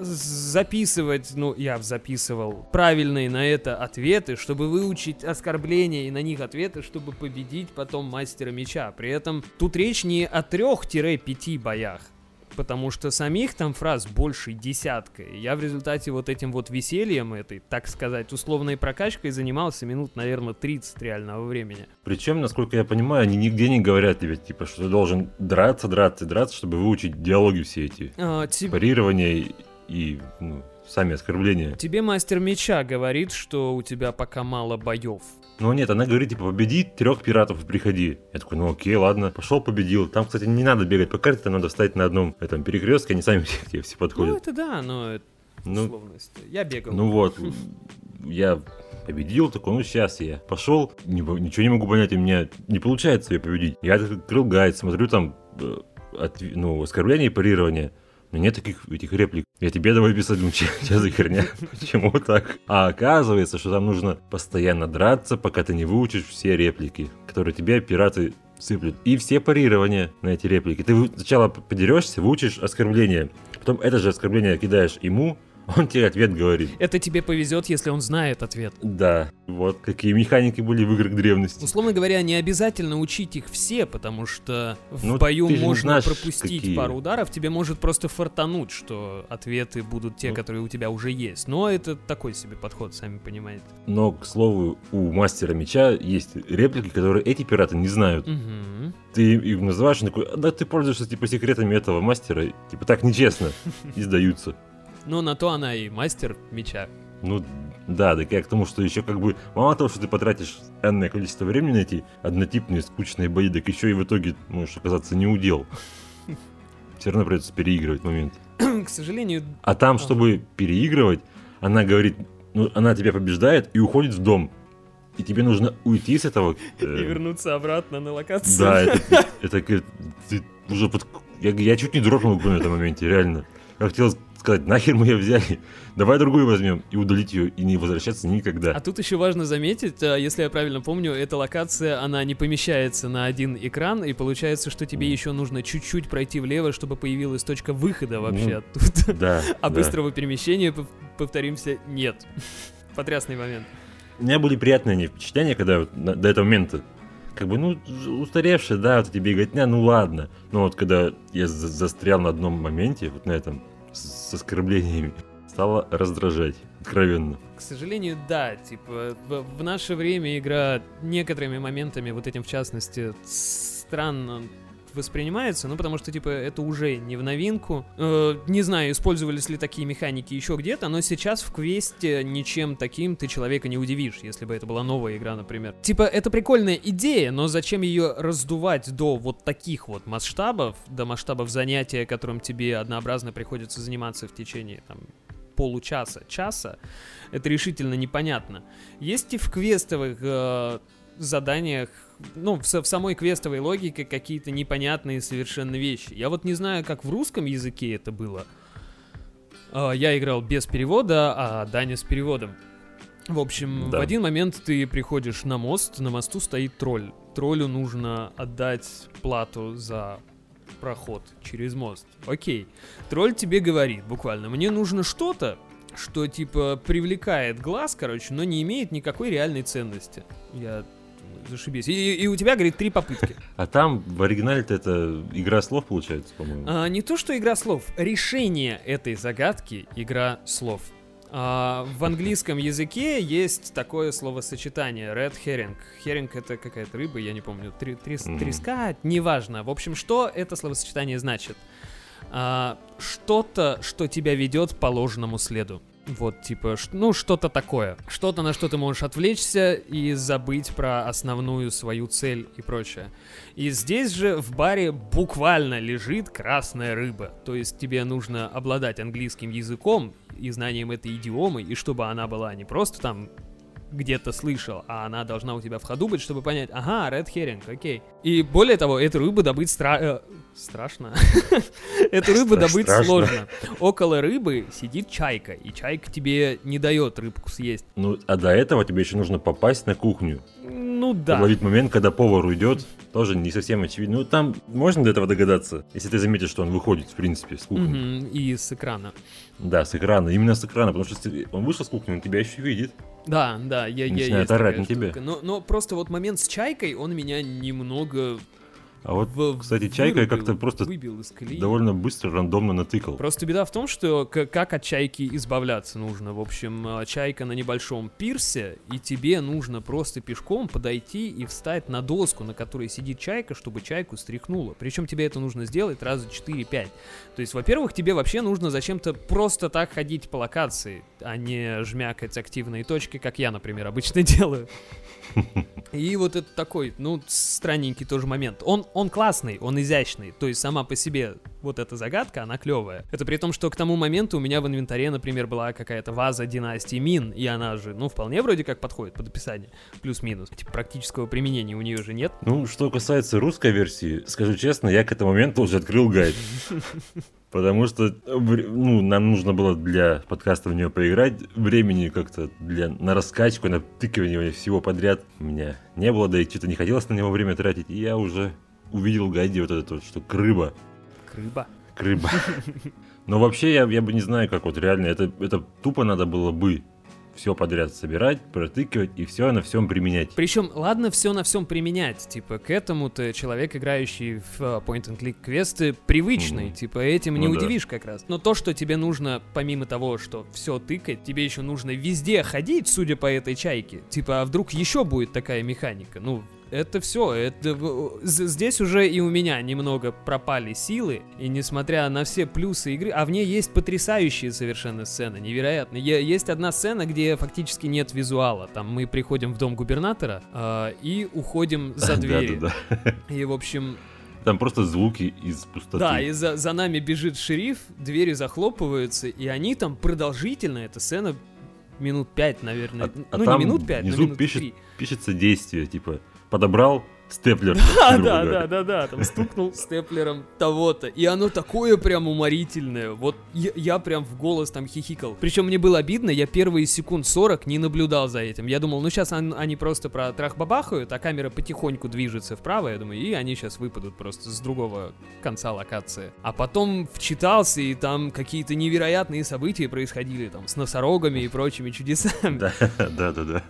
записывать, ну, я записывал правильные на это ответы, чтобы выучить оскорбления и на них ответы, чтобы победить потом мастера меча. При этом тут речь не о трех-пяти боях, потому что самих там фраз больше десятка. И я в результате вот этим вот весельем этой, так сказать, условной прокачкой занимался минут, наверное, 30 реального времени. Причем, насколько я понимаю, они нигде не говорят тебе, типа, что ты должен драться, драться, драться, чтобы выучить диалоги все эти. А, тип... Парирование и ну, сами оскорбления. Тебе мастер меча говорит, что у тебя пока мало боев. Ну нет, она говорит, типа, победи трех пиратов и приходи. Я такой, ну окей, ладно, пошел победил. Там, кстати, не надо бегать по карте, там надо встать на одном этом перекрестке, они сами все, все подходят. Ну это да, но это ну, условность. Я бегал. Ну вот, я победил, такой, ну сейчас я пошел, не, ничего не могу понять, у меня не получается ее победить. Я открыл гайд, смотрю там, э, от, ну, оскорбление и парирование. Нет таких этих реплик. Я тебе давай писать, ну че за херня? Почему так? А оказывается, что там нужно постоянно драться, пока ты не выучишь все реплики, которые тебе пираты сыплют. И все парирования на эти реплики. Ты сначала подерешься, выучишь оскорбление, потом это же оскорбление кидаешь ему, он тебе ответ говорит. Это тебе повезет, если он знает ответ. Да, вот какие механики были в играх древности. Условно говоря, не обязательно учить их все, потому что в Ну, бою можно знаешь, пропустить какие. пару ударов, тебе может просто фартануть, что ответы будут те, Ну. которые у тебя уже есть. Но это такой себе подход, сами понимаете. Но, к слову, у мастера меча есть реплики, которые эти пираты не знают. Мгм. Ты их называешь, он такой, «А, да ты пользуешься типа секретами этого мастера, типа так нечестно, и сдаются. Но на то она и мастер меча. Ну, да, так я к тому, что еще как бы, мало того, что ты потратишь энное количество времени на эти однотипные скучные бои, так еще и в итоге можешь оказаться не удел. Все равно придется переигрывать момент. К сожалению, А там, чтобы переигрывать, она говорит, ну, она тебя побеждает и уходит в дом. И тебе нужно уйти с этого. и э, вернуться обратно на локацию. Да, это, это уже под... я, я чуть не дрогнул в этом моменте, реально. Я хотел сказать, нахер мы ее взяли, давай другую возьмем и удалить ее и не возвращаться никогда. А тут еще важно заметить, а, если я правильно помню, эта локация, она не помещается на один экран, и получается, что тебе Мгм. еще нужно чуть-чуть пройти влево, чтобы появилась точка выхода вообще Ну, оттуда. Да, А да. быстрого перемещения, пов- повторимся, нет. Потрясный момент. У меня были приятные впечатления, когда вот до этого момента. Как бы, ну, устаревшие, да, вот эти беготня, ну ладно. Но вот когда я за- застрял на одном моменте, вот на этом, с, оскорблениями, стало раздражать, откровенно. К сожалению, да, типа, в, в наше время игра некоторыми моментами, вот этим в частности, странно воспринимается, ну потому что, типа, это уже не в новинку. Э, не знаю, использовались ли такие механики еще где-то, но сейчас в квесте ничем таким ты человека не удивишь, если бы это была новая игра, например. Типа, это прикольная идея, но зачем ее раздувать до вот таких вот масштабов, до масштабов занятия, которым тебе однообразно приходится заниматься в течение, там, получаса, часа, это решительно непонятно. Есть и в квестовых э, заданиях, ну, в, в самой квестовой логике какие-то непонятные совершенно вещи. Я вот не знаю, как в русском языке это было. А, я играл без перевода, а Даня с переводом. В общем, Да. в один момент ты приходишь на мост, на мосту стоит тролль. Троллю нужно отдать плату за проход через мост. Окей. Тролль тебе говорит буквально, мне нужно что-то, что типа привлекает глаз, короче, но не имеет никакой реальной ценности. Я зашибись. И, и у тебя, говорит, три попытки. А там в оригинале-то это игра слов получается, по-моему. А, не то, что игра слов. Решение этой загадки — игра слов. А, в английском языке есть такое словосочетание red herring. Herring — это какая-то рыба, я не помню, три- трес- Мгм. треска, неважно. В общем, что это словосочетание значит? А, что-то, что тебя ведет по ложному следу. Вот, типа, ну, что-то такое. Что-то, на что ты можешь отвлечься и забыть про основную свою цель и прочее. И здесь же в баре буквально лежит красная рыба. То есть тебе нужно обладать английским языком и знанием этой идиомы, и чтобы она была не просто там где-то слышал, а она должна у тебя в ходу быть, чтобы понять, ага, Red Herring, окей. И более того, эту рыбу добыть стра... страшно. Эту рыбу добыть сложно. Около рыбы сидит чайка, и чайка тебе не дает рыбку съесть. Ну, а до этого тебе еще нужно попасть на кухню. Ну да. Ловить момент, когда повар уйдет, тоже не совсем очевидно. Ну, там можно до этого догадаться, если ты заметишь, что он выходит, в принципе, с кухни. И с экрана. Да, с экрана. Именно с экрана, потому что он вышел с кухни, он тебя еще видит. Да, да, я, я Начинает есть орать на тебя. Но, но просто вот момент с чайкой, он меня немного А вот, в- кстати, чайка вырубил, как-то просто выбил из колеи. довольно быстро, рандомно натыкал. Просто беда в том, что к- как от чайки избавляться нужно. В общем, э, чайка на небольшом пирсе, и тебе нужно просто пешком подойти и встать на доску, на которой сидит чайка, чтобы чайку стряхнуло. Причем тебе это нужно сделать раза 4-5. То есть, во-первых, тебе вообще нужно зачем-то просто так ходить по локации, а не жмякать активные точки, как я, например, обычно делаю. И вот это такой, ну, странненький тоже момент. Он, он классный, он изящный. То есть сама по себе вот эта загадка, она клевая. Это при том, что к тому моменту у меня в инвентаре, например, была какая-то ваза династии Мин, и она же, ну, вполне вроде как подходит под описание. Плюс-минус. Типа практического применения у нее же нет. Ну, что касается русской версии, скажу честно, я к этому моменту уже открыл гайд. Потому что, ну, нам нужно было для подкаста в нее поиграть, времени как-то для, на раскачку, на тыкивание всего подряд у меня не было, да и что-то не хотелось на него время тратить, и я уже увидел в гайде вот это вот, что крыба. Крыба. как рыба. Но вообще я, я бы не знаю, как вот реально, это, это тупо надо было бы все подряд собирать, протыкивать и все на всем применять. Причем, ладно, все на всем применять. Типа, к этому-то человек, играющий в э, point-and-click квесты, привычный. Mm-hmm. Типа, этим ну не да. удивишь как раз. Но то, что тебе нужно, помимо того, что все тыкать, тебе еще нужно везде ходить, судя по этой чайке. Типа, а вдруг еще будет такая механика? Ну, это все. Это здесь уже и у меня немного пропали силы, и несмотря на все плюсы игры, а в ней есть потрясающие совершенно сцены, невероятно. Есть одна сцена, где фактически нет визуала. Там мы приходим в дом губернатора э, и уходим за дверь. И в общем там просто звуки из пустоты. Да, и за, за нами бежит шериф, двери захлопываются, и они там продолжительно, эта сцена минут пять, наверное. А, а ну, а не минут пять, но минут пишет, 3. пишется действие, типа подобрал степлер. Да, да, да, да, да, там стукнул степлером того-то. И оно такое прям уморительное. Вот я, я прям в голос там хихикал. Причем мне было обидно, я первые секунд 40 не наблюдал за этим. Я думал, ну сейчас он, они просто про трах бабахают, а камера потихоньку движется вправо, я думаю, и они сейчас выпадут просто с другого конца локации. А потом вчитался, и там какие-то невероятные события происходили, там, с носорогами и прочими чудесами. Да, да, да, да.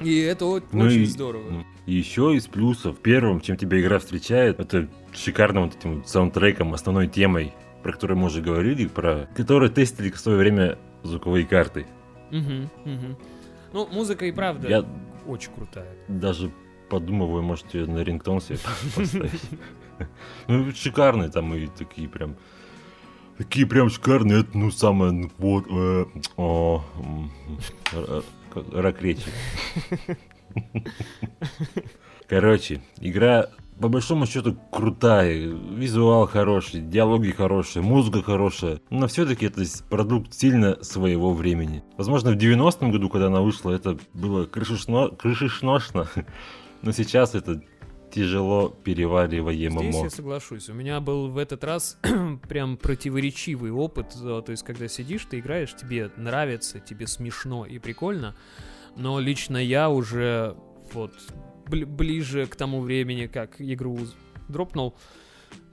И это ну очень и, здорово. Еще из плюсов, первым, чем тебя игра встречает, это шикарным вот этим саундтреком, основной темой, про которую мы уже говорили, про которые тестили в свое время звуковые карты. Угу, угу. Ну, музыка и правда Я очень крутая. Даже подумываю, может, ее на рингтон себе поставить. Ну, шикарные там и такие прям такие прям шикарные, это, ну, самое, вот, э, о, рак речи. Короче, игра по большому счету крутая, визуал хороший, диалоги хорошие, музыка хорошая, но все-таки это продукт сильно своего времени. Возможно, в 90-м году, когда она вышла, это было крышешно, крышешношно, но сейчас это тяжело перевариваемо. Здесь я соглашусь. У меня был в этот раз прям противоречивый опыт. То есть, когда сидишь, ты играешь, тебе нравится, тебе смешно и прикольно. Но лично я уже вот бли- ближе к тому времени, как игру дропнул,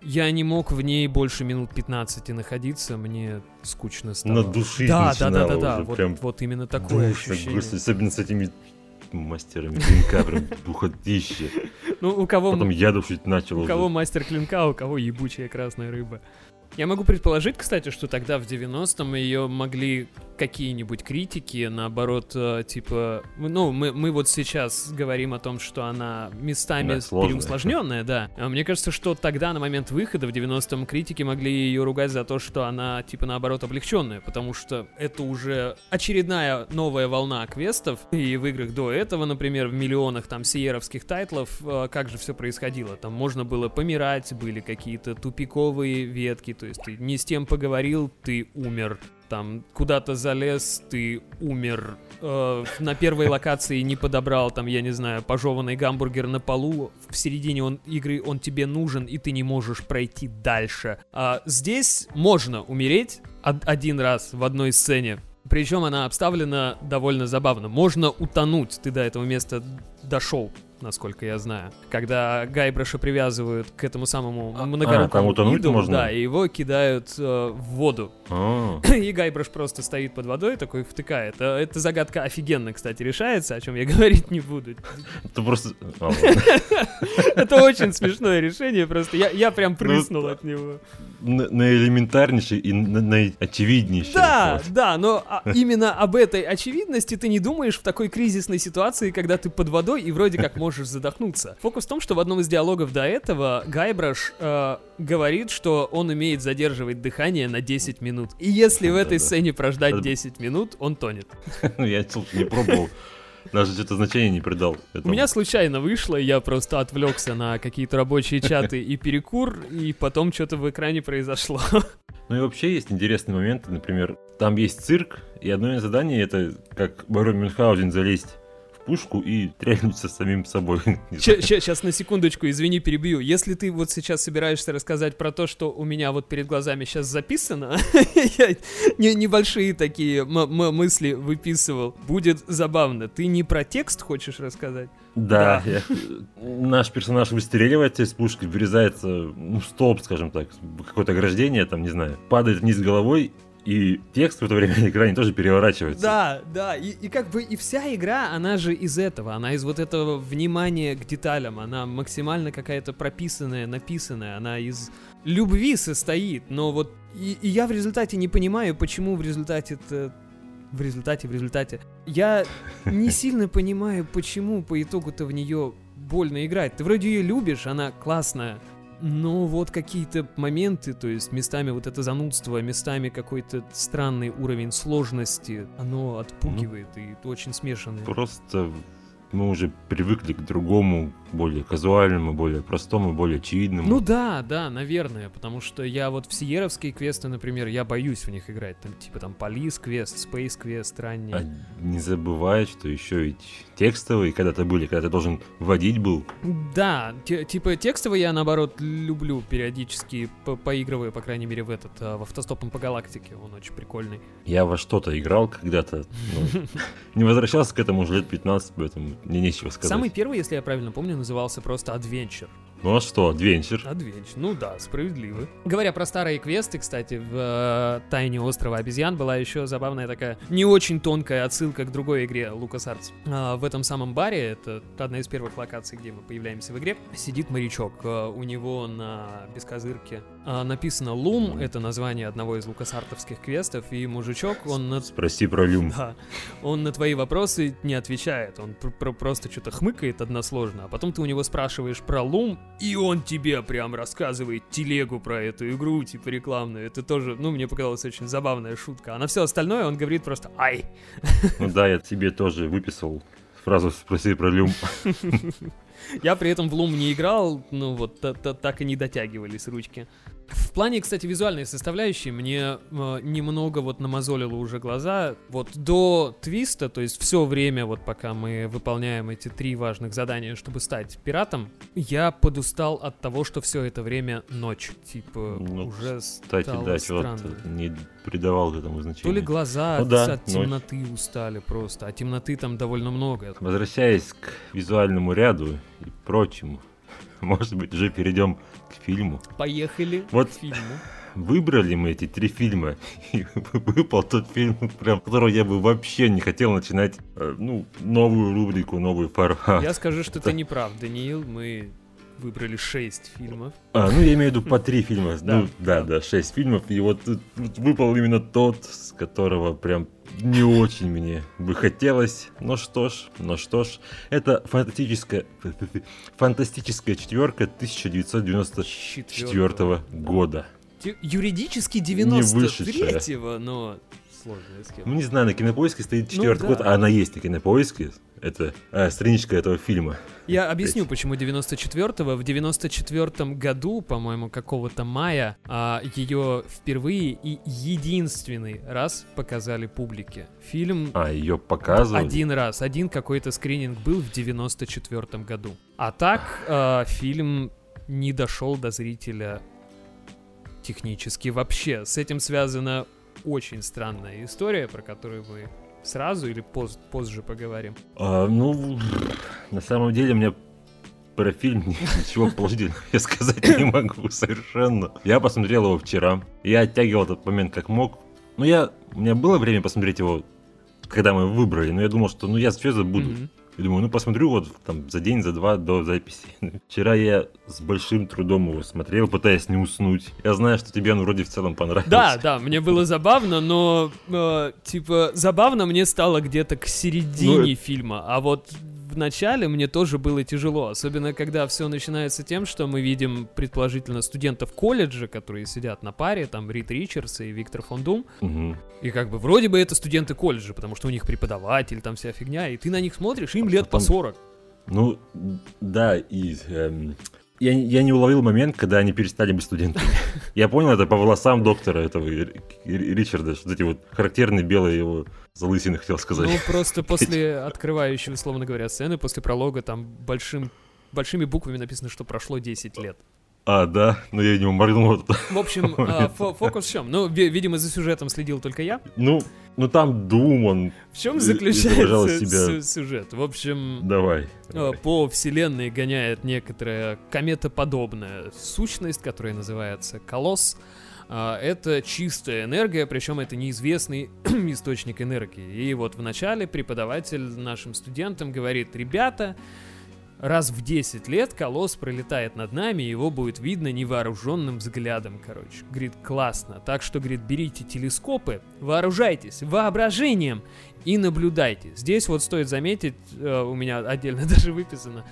я не мог в ней больше минут 15 находиться, мне скучно стало. На души Да, да, да, да, да. Вот, прям вот именно такое душно, ощущение. Господи, особенно с этими мастерами клинка, прям духотище. Ну, у кого... Потом я душить начал. У кого мастер клинка, у кого ебучая красная рыба. Я могу предположить, кстати, что тогда в 90-м ее могли какие-нибудь критики, наоборот, э, типа, ну, мы, мы вот сейчас говорим о том, что она местами да, переусложненная, да. А мне кажется, что тогда, на момент выхода, в 90-м, критики могли ее ругать за то, что она, типа, наоборот, облегченная, потому что это уже очередная новая волна квестов, и в играх до этого, например, в миллионах там сиеровских тайтлов, э, как же все происходило? Там можно было помирать, были какие-то тупиковые ветки, то есть ты не с тем поговорил, ты умер. Там куда-то залез, ты умер, э, на первой локации не подобрал, там, я не знаю, пожеванный гамбургер на полу, в середине он, игры он тебе нужен, и ты не можешь пройти дальше. А здесь можно умереть один раз в одной сцене, причем она обставлена довольно забавно. Можно утонуть, ты до этого места дошел насколько я знаю. Когда Гайбраша привязывают к этому самому а, многорукому а, идолу, можно? да, и его кидают э, в воду. А. И Гайбраш просто стоит под водой, такой втыкает. А, эта загадка офигенно, кстати, решается, о чем я говорить не буду. Это просто... А, Это очень смешное решение, просто я прям ну, прыснул от него. На элементарнейший и на очевиднейший. Да, да, но именно об этой очевидности ты не думаешь в такой кризисной ситуации, когда ты под водой и вроде как можешь задохнуться. Фокус в том, что в одном из диалогов до этого Гайбраш э, говорит, что он умеет задерживать дыхание на 10 минут. И если в этой сцене прождать 10 минут, он тонет. Ну, я, не пробовал. Даже что-то значение не придал. Этому. У меня случайно вышло, я просто отвлекся на какие-то рабочие чаты и перекур, и потом что-то в экране произошло. Ну и вообще есть интересные моменты, например, там есть цирк, и одно из заданий это как барон Мюнхгаузен залезть пушку и тряхнуться самим собой. Сейчас на секундочку, извини, перебью. Если ты вот сейчас собираешься рассказать про то, что у меня вот перед глазами сейчас записано, я небольшие такие мысли выписывал, будет забавно. Ты не про текст хочешь рассказать? Да, да. Я, наш персонаж выстреливает из пушки, врезается, ну, столб, скажем так, какое-то ограждение, там, не знаю, падает вниз головой и текст в это время на экране тоже переворачивается. Да, да, и, и как бы и вся игра, она же из этого, она из вот этого внимания к деталям, она максимально какая-то прописанная, написанная, она из любви состоит, но вот и, и я в результате не понимаю, почему в результате это в результате, в результате. Я не сильно понимаю, почему по итогу-то в нее больно играть. Ты вроде ее любишь, она классная, но вот какие-то моменты, то есть местами вот это занудство, местами какой-то странный уровень сложности, оно отпугивает ну, и очень смешанное. Просто мы уже привыкли к другому, более казуальному, более простому, более очевидному. Ну да, да, наверное, потому что я вот в сиеровские квесты, например, я боюсь в них играть, там типа там Police квест, Space квест ранний. А не забывай, что еще ведь текстовые когда-то были, когда ты должен вводить был. Да, типа текстовые я наоборот люблю периодически, по поигрываю, по крайней мере, в этот, а, в автостопом по галактике, он очень прикольный. Я во что-то играл когда-то, не возвращался к этому уже лет 15, поэтому мне нечего сказать. Самый первый, если я правильно помню, назывался просто Adventure. Ну а что, Адвенчер? Адвенчер, ну да, справедливо. Говоря про старые квесты, кстати, в э, Тайне острова обезьян была еще забавная такая, не очень тонкая отсылка к другой игре LucasArts. Э, в этом самом баре, это одна из первых локаций, где мы появляемся в игре, сидит морячок. Э, у него на бескозырке э, написано Лум, это название одного из лукасартовских квестов, и мужичок, он... На... Спроси про Люм. Да, он на твои вопросы не отвечает, он пр пр просто что-то хмыкает односложно, а потом ты у него спрашиваешь про Лум, и он тебе прям рассказывает телегу про эту игру, типа рекламную. Это тоже, ну, мне показалась очень забавная шутка. А на все остальное он говорит просто «Ай!» Ну да, я тебе тоже выписал фразу «Спроси про Люм». Я при этом в Лум не играл, ну вот так и не дотягивались ручки. В плане, кстати, визуальной составляющей мне э, немного вот намазолило уже глаза. Вот до твиста, то есть все время, вот пока мы выполняем эти три важных задания, чтобы стать пиратом, я подустал от того, что все это время ночь. Типа, ну, уже кстати, да, странно. не придавал этому значения. То ли глаза ну, от, да, от темноты ночь. устали просто, а темноты там довольно много. Возвращаясь к визуальному ряду и прочему, может быть, уже перейдем к фильму. Поехали вот к фильму. Выбрали мы эти три фильма, и выпал тот фильм, прям, которого я бы вообще не хотел начинать, э, ну, новую рубрику, новый формат. Я скажу, что ты не прав, Даниил, мы выбрали шесть фильмов. А, ну я имею в виду по три фильма. Ну да, да, шесть фильмов. И вот выпал именно тот, с которого прям не очень мне бы хотелось. Ну что ж, ну что ж. Это фантастическая, фантастическая четверка 1994 года. Юридически 93-го, но сложная схема. Ну, не знаю, на кинопоиске стоит четвертый ну, да. год, а она есть на кинопоиске. Это а, страничка этого фильма. Я объясню, почему 94-го. В 94-м году, по-моему, какого-то мая, а, ее впервые и единственный раз показали публике. Фильм... А, ее показывали? Один раз. Один какой-то скрининг был в 94-м году. А так, а, фильм не дошел до зрителя технически вообще. С этим связано очень странная история, про которую мы сразу или поз позже поговорим. А, ну, на самом деле мне про фильм ничего положительного я сказать не могу совершенно. Я посмотрел его вчера. Я оттягивал этот момент как мог. Ну, я, у меня было время посмотреть его, когда мы выбрали, но я думал, что ну я все забуду. Mm-hmm. И думаю, ну посмотрю вот там за день, за два до записи. Вчера я с большим трудом его смотрел, пытаясь не уснуть. Я знаю, что тебе он вроде в целом понравился. Да, да, мне было забавно, но э, типа забавно мне стало где-то к середине ну, фильма, а вот в начале мне тоже было тяжело, особенно когда все начинается тем, что мы видим, предположительно, студентов колледжа, которые сидят на паре, там Рит Ричардс и Виктор Фондум, угу. и как бы вроде бы это студенты колледжа, потому что у них преподаватель, там вся фигня, и ты на них смотришь, им а лет потом... по 40. Ну, да, и эм, Я, я не уловил момент, когда они перестали быть студентами. Я понял это по волосам доктора этого Ричарда, что эти вот характерные белые его залысины, хотел сказать. Ну, просто после открывающей, условно говоря, сцены, после пролога, там большим, большими буквами написано, что прошло 10 лет. А, да, но я, видимо, моргнул. В общем, а, фокус в чем? Ну, видимо, за сюжетом следил только я. Ну, ну там Дум, он... В чем заключается себя... сюжет? В общем, давай, а, давай. по вселенной гоняет некоторая кометоподобная сущность, которая называется Колосс. А, это чистая энергия, причем это неизвестный источник энергии. И вот в начале преподаватель нашим студентам говорит, ребята, раз в 10 лет колосс пролетает над нами, и его будет видно невооруженным взглядом, короче. Говорит, классно. Так что, говорит, берите телескопы, вооружайтесь воображением и наблюдайте. Здесь вот стоит заметить, э, у меня отдельно даже выписано,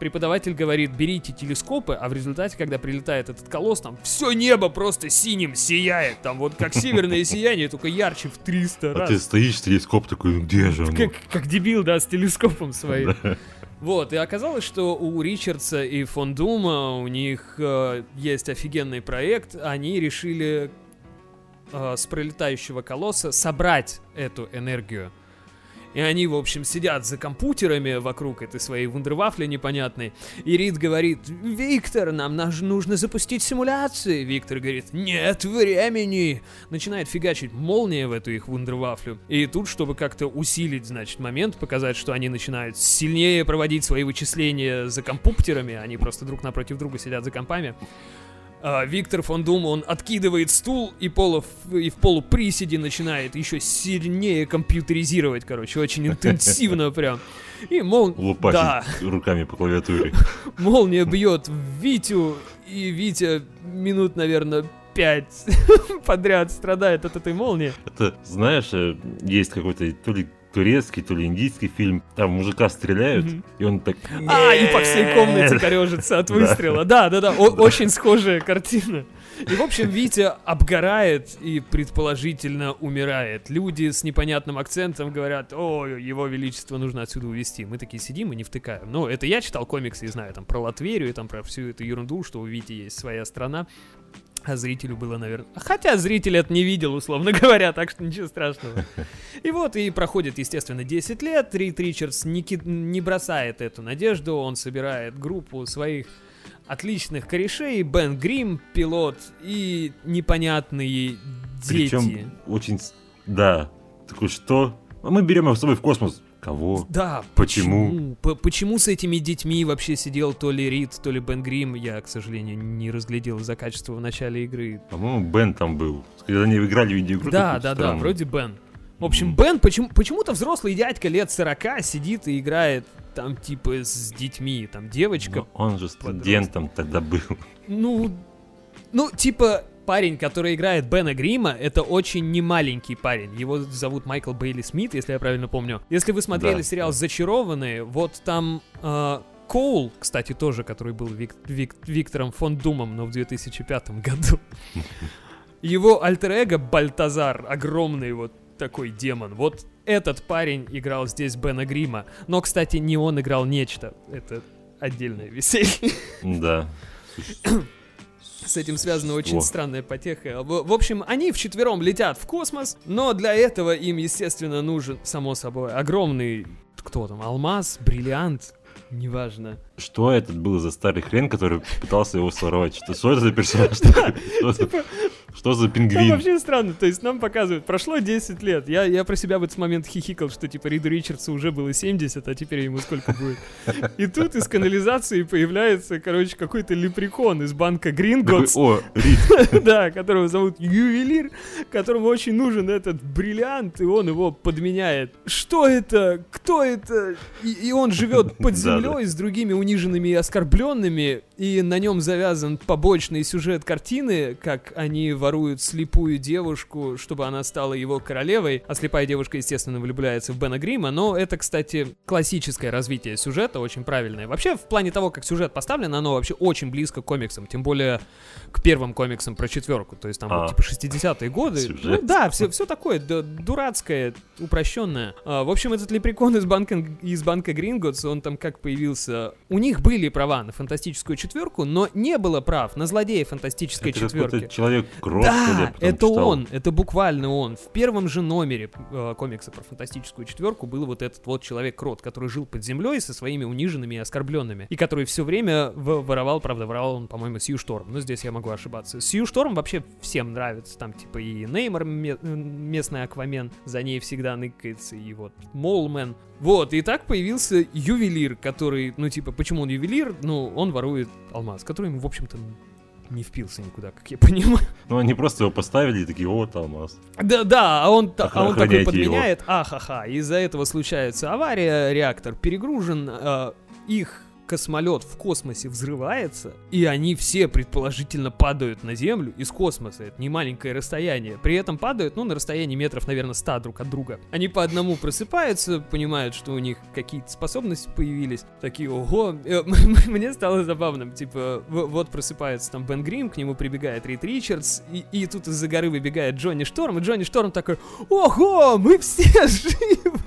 преподаватель говорит, берите телескопы, а в результате, когда прилетает этот колосс, там все небо просто синим сияет, там вот как северное сияние, только ярче в 300 раз. А ты стоишь, телескоп такой, «Ну где же он? Как, как дебил, да, с телескопом своим. Вот, и оказалось, что у Ричардса и Фондума у них э, есть офигенный проект. Они решили э, с пролетающего колосса собрать эту энергию. И они, в общем, сидят за компьютерами вокруг этой своей вундервафли непонятной. И Рид говорит, Виктор, нам нужно запустить симуляции. Виктор говорит, нет времени. Начинает фигачить молния в эту их вундервафлю. И тут, чтобы как-то усилить, значит, момент, показать, что они начинают сильнее проводить свои вычисления за компьютерами, они просто друг напротив друга сидят за компами, а, Виктор фон Дум, он откидывает стул и, полу, и в полуприседе начинает еще сильнее компьютеризировать, короче, очень интенсивно прям. И мол... Лупасить да. руками по клавиатуре. Молния бьет в Витю, и Витя минут, наверное, пять подряд страдает от этой молнии. Это, знаешь, э, есть какой-то то ли турецкий, то ли индийский фильм. Там мужика стреляют, mm-hmm. и он так... А, и по всей комнате корежится от выстрела. Да-да-да, очень схожая картина. И, в общем, Витя обгорает и предположительно умирает. Люди с непонятным акцентом говорят, о, его величество нужно отсюда увезти. Мы такие сидим и не втыкаем. Ну, это я читал комиксы и знаю там про Латверию там про всю эту ерунду, что у Вити есть своя страна. А зрителю было, наверное... Хотя зритель это не видел, условно говоря, так что ничего страшного. И вот, и проходит, естественно, 10 лет. Рид Ричардс не, ки... не бросает эту надежду. Он собирает группу своих отличных корешей. Бен Грим, пилот и непонятные дети. Причем очень... Да. Такой, что? А мы берем его с собой в космос. Кого? Да. Почему? Почему, почему с этими детьми вообще сидел то ли Рид, то ли Бен Грим? Я, к сожалению, не разглядел за качество в начале игры. По-моему, Бен там был. Когда они играли в видеоигру. Да, да, странный. да, вроде Бен. В общем, Бен, почему, почему-то взрослый дядька лет 40 сидит и играет там типа с детьми, там девочка. Но он же студентом подросток. тогда был. Ну, ну, типа, парень, который играет Бена Грима, это очень немаленький парень. Его зовут Майкл Бейли Смит, если я правильно помню. Если вы смотрели да, сериал. «Зачарованные», вот там э, Коул, кстати, тоже, который был Вик, Вик, Виктором фон Думом, но в 2005 году. Его альтер-эго Бальтазар, огромный вот такой демон. Вот этот парень играл здесь Бена Грима. Но, кстати, не он играл нечто. Это отдельное веселье. Да. С этим связана очень О. странная потеха. В, в общем, они вчетвером летят в космос, но для этого им, естественно, нужен, само собой, огромный, кто там, алмаз, бриллиант, неважно. Что этот был за старый хрен, который пытался его своровать? Что, что это за персонаж? Что за пингвин? Это вообще странно, то есть нам показывают, прошло 10 лет. Я, я про себя в этот момент хихикал, что типа Риду Ричардсу уже было 70, а теперь ему сколько будет. И тут из канализации появляется, короче, какой-то лепрекон из банка Гринготс. О, Рид. Да, которого зовут Ювелир, которому очень нужен этот бриллиант, и он его подменяет. Что это? Кто это? И, и он живет под землей с другими униженными и оскорбленными, и на нем завязан побочный сюжет картины, как они ворует слепую девушку, чтобы она стала его королевой, а слепая девушка, естественно, влюбляется в Бена Грима, но это, кстати, классическое развитие сюжета, очень правильное. Вообще, в плане того, как сюжет поставлен, оно вообще очень близко к комиксам, тем более к первым комиксам про четверку, то есть там А. вот, типа 60-е годы. Сюжет. Ну да, все, все такое ду- дурацкое, упрощенное. А, в общем, этот лепрекон из банка, из банка Гринготс, он там как появился... У них были права на фантастическую четверку, но не было прав на злодея фантастической Это четверки. человек я Да, это читал. он, это буквально он. В первом же номере э, комикса про фантастическую четверку был вот этот вот человек-крот, который жил под землей со своими униженными и оскорбленными, и который все время воровал, правда, воровал он, по-моему, Сью Шторм, но здесь я могу ошибаться. Сью Шторм вообще всем нравится, там типа и Неймор, ме- местный Аквамен, за ней всегда ныкается, и вот Молмен. Вот, и так появился ювелир, который, ну типа, почему он ювелир? Ну, он ворует алмаз, который ему, в общем-то, не впился никуда, как я понимаю. Ну, они просто его поставили и такие, вот алмаз. Да, да, а он, а он такой подменяет, ахаха, из-за этого случается авария, реактор перегружен, э, их космолет в космосе взрывается, и они все предположительно падают на Землю из космоса. Это не маленькое расстояние. При этом падают, ну, на расстоянии метров, наверное, 100 друг от друга. Они по одному просыпаются, понимают, что у них какие-то способности появились. Такие, ого, Э, мне стало забавным. Типа, вот просыпается там Бен Грим, к нему прибегает Рид Ричардс, и, и тут из-за горы выбегает Джонни Шторм, и Джонни Шторм такой, ого, мы все живы!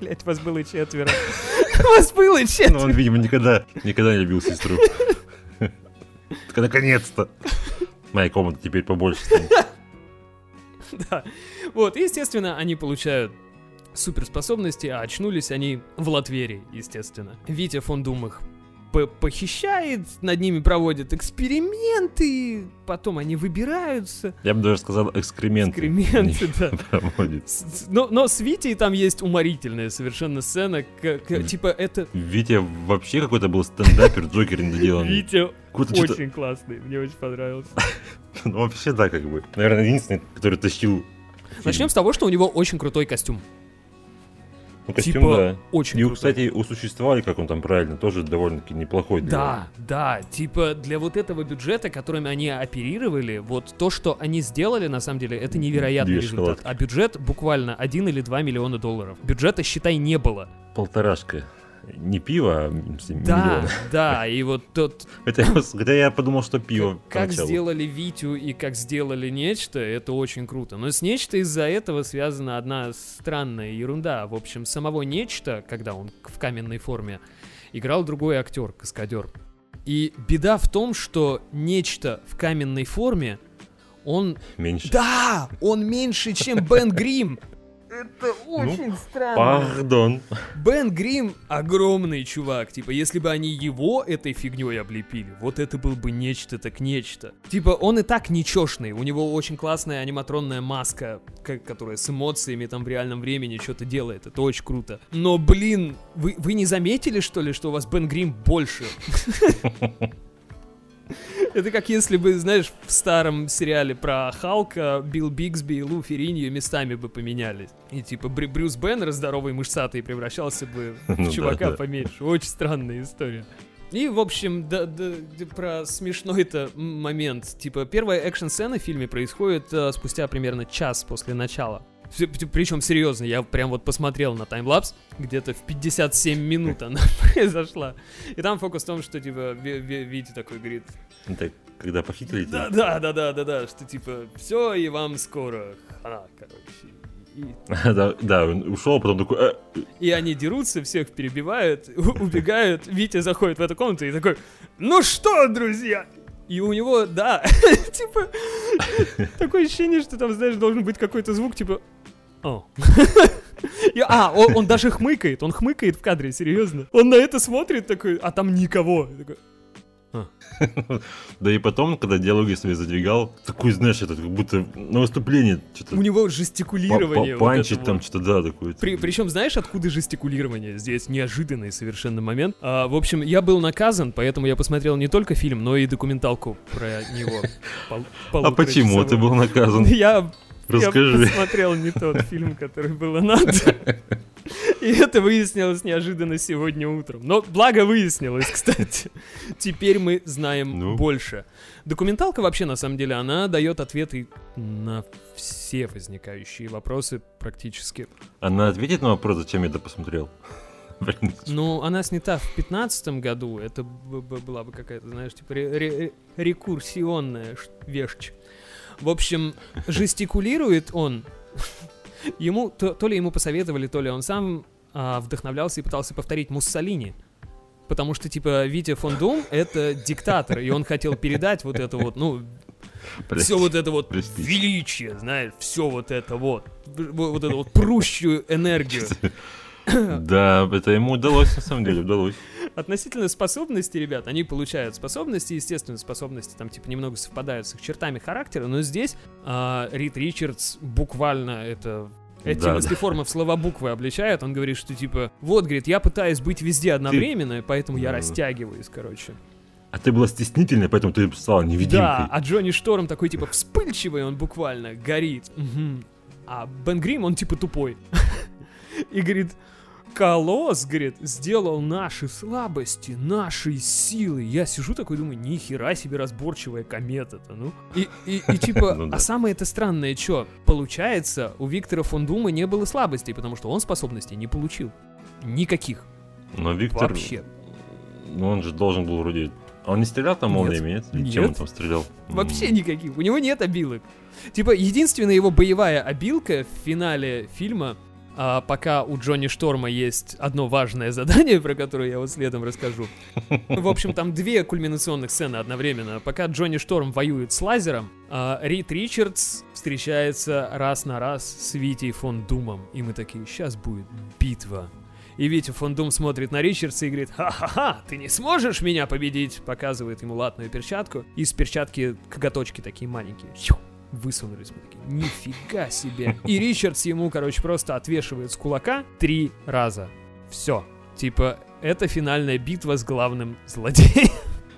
Блять, вас было четверо. Вас было Ну, он, четверо. видимо, никогда, никогда не любил сестру. Так, наконец-то. Моя комната теперь побольше станет. Да. Вот, и, естественно, они получают суперспособности, а очнулись они в Латверии, естественно. Витя фон Дум похищает, над ними проводят эксперименты, потом они выбираются. Я бы даже сказал экскременты. Экскременты, да. С- Но, но с Витей там есть уморительная совершенно сцена, к- к- типа это... Витя вообще какой-то был стендапер, Джокер недоделанный. Витя очень классный, мне очень понравился. Ну, вообще, да, как бы. Наверное, единственный, который тащил фильм. Начнем с того, что у него очень крутой костюм. Ну, костюм, типа, да. очень И, крутой. кстати, у существовали, как он там правильно, тоже довольно-таки неплохой. для- Да, да, типа для вот этого бюджета, которыми они оперировали, вот то, что они сделали, на самом деле, это невероятный Две результат. шоколадки. А бюджет буквально 1 или 2 миллиона долларов. Бюджета, считай, не было. Полторашка. Не пиво, а Да, да, и вот тот, Хотя, хотя я подумал, что пиво как поначалу. сделали Витю и как сделали нечто, это очень круто. Но с нечто из-за этого связана одна странная ерунда. В общем, самого нечто, когда он в каменной форме, играл другой актер, каскадер. И беда в том, что нечто в каменной форме, он... Меньше. Да, он меньше, чем Бен Грим. Это очень странно. Пардон. Бен Грим огромный чувак. Типа, если бы они его этой фигней облепили, вот это был бы нечто так нечто. Типа, он и так ничешный. У него очень классная аниматронная маска, ка- которая с эмоциями там в реальном времени что-то делает. Это очень круто. Но, блин, вы, вы не заметили, что ли, что у вас Бен Грим больше? Это как если бы, знаешь, в старом сериале про Халка Билл Бигсби и Лу Ферриньо местами бы поменялись. И типа Брю- Брюс Беннер, здоровый мышцатый, превращался бы в Ну чувака поменьше. Очень странная история. И, в общем, да, да, да, про смешной-то момент. Типа, первая экшн-сцена в фильме происходит э, спустя примерно час после начала. Причем, серьезно, я прям вот посмотрел на таймлапс, где-то в 57 минут она произошла. И там фокус в том, что, типа, Ви- Ви- Витя такой говорит, Это когда похитили да, да, да, да, да, да, что типа все и вам скоро хана, короче. И, Да, да, он ушел, потом такой... «Э, и они дерутся, всех перебивают, убегают. Витя заходит в эту комнату и такой, ну что, друзья? И у него, да, типа, такое ощущение, что там, знаешь, должен быть какой-то звук, типа, о. И- А, он, он даже хмыкает, он хмыкает в кадре, серьезно. Он на это смотрит такой, а там никого. Такой, Да и потом, когда диалоги свои задвигал, такой, знаешь, это как будто на выступлении что-то У него жестикулирование. па- вот панчить это там что-то, да, такое. При, причем, знаешь, откуда жестикулирование? Здесь неожиданный совершенно момент. А, в общем, я был наказан, поэтому я посмотрел не только фильм, но и документалку про него. А почему ты был наказан? Я, я Расскажи. посмотрел не тот фильм, который было надо. И это выяснилось неожиданно сегодня утром. Но благо выяснилось, кстати. Теперь мы знаем Ну? больше. Документалка вообще, на самом деле, она дает ответы на все возникающие вопросы практически. Она ответит на вопрос, зачем я это посмотрел? Ну, она снята в 15 году. Это была бы какая-то, знаешь, типа ре- ре- рекурсионная вещь. В общем, жестикулирует он. Ему, то, то ли ему посоветовали, то ли он сам а, вдохновлялся и пытался повторить Муссолини. Потому что, типа, Витя фон Дум — это диктатор, и он хотел передать вот это вот, ну, прости. все вот это вот простите. величие, знаешь, все вот это вот, вот эту вот прущую энергию. Да, это ему удалось, на самом деле, удалось. Относительно способностей, ребят, они получают способности, естественно, способности там типа немного совпадают с их чертами характера, но здесь а, Рид Ричардс буквально это эти Да, мыслеформы в слова буквы обличает, он говорит, что типа, вот, говорит, я пытаюсь быть везде одновременно, поэтому я Да. растягиваюсь, короче. А ты была стеснительной, поэтому ты стала Да, невидимкой. а Джонни Шторм такой типа вспыльчивый, он буквально горит. Мгм. А Бен Грим, он типа тупой. И говорит, Колосс, говорит, сделал наши слабости нашей силой. Я сижу такой, думаю, ни хера себе разборчивая комета-то, ну. И, и, и типа, Ну да. а самое это странное, что получается, у Виктора фон Дума не было слабостей, потому что он способностей не получил. Никаких. Но Виктор, Вообще. ну он же должен был вроде... А он не стрелял там Нет. молниями, нет? Или Чем Нет. он там стрелял? Вообще никаких. У него нет обилок. Типа, единственная его боевая обилка в финале фильма, а, пока у Джонни Шторма есть одно важное задание, про которое я вот следом расскажу. В общем, там две кульминационных сцены одновременно. Пока Джонни Шторм воюет с лазером, а, Рид Ричардс встречается раз на раз с Витей фон Думом. И мы такие, сейчас будет битва. И Витя фон Дум смотрит на Ричардса и говорит, ха-ха-ха, ты не сможешь меня победить, показывает ему латную перчатку. Из перчатки коготочки такие маленькие. Щу, Высунулись мы такие, нифига себе. И Ричардс ему, короче, просто отвешивает с кулака три раза. Все. Типа, это финальная битва с главным злодеем.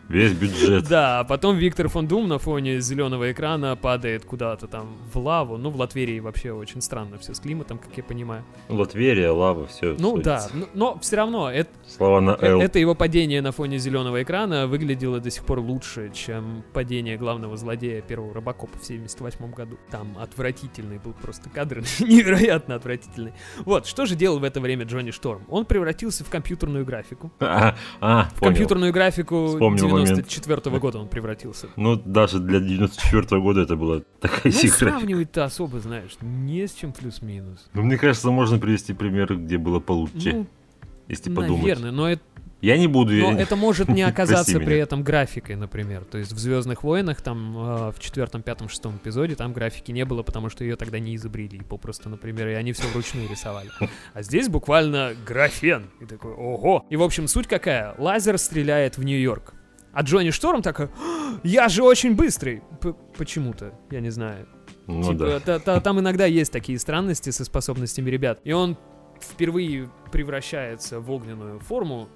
Весь бюджет. Да, а потом Виктор фон Дум на фоне зеленого экрана падает куда-то там в лаву. Ну, в Латверии вообще очень странно все с климатом, как я понимаю. Латверия, лава, все. Ну да, но, но все равно это, Слова на Л. это его падение на фоне зеленого экрана выглядело до сих пор лучше, чем падение главного злодея первого Робокопа в 78 году. Там отвратительный был просто кадр, невероятно отвратительный. Вот, что же делал в это время Джонни Шторм? Он превратился в компьютерную графику. А, а, В понял. компьютерную графику Вспомнил момент. 94 года он превратился. Ну, даже для 94 года это была такая Ну, игра. сравнивать-то особо, знаешь, не с чем плюс-минус. Ну, мне кажется, можно привести пример, где было получше, Ну, если подумать. наверное, но это Я не буду... Но я- это может не оказаться при этом графикой, например. То есть в Звездных войнах, там э, в четвертом, пятом, шестом эпизоде, там графики не было, потому что ее тогда не изобрели. Попросту, например, и они все вручную рисовали. А здесь буквально графон. И такой, ого. И, в общем, суть какая? Лазер стреляет в Нью-Йорк. А Джонни Шторм такой, «А, я же очень быстрый. П- Почему-то, я не знаю. Ну Типа, да. та- та- там иногда есть такие странности со способностями ребят. И он впервые превращается в огненную форму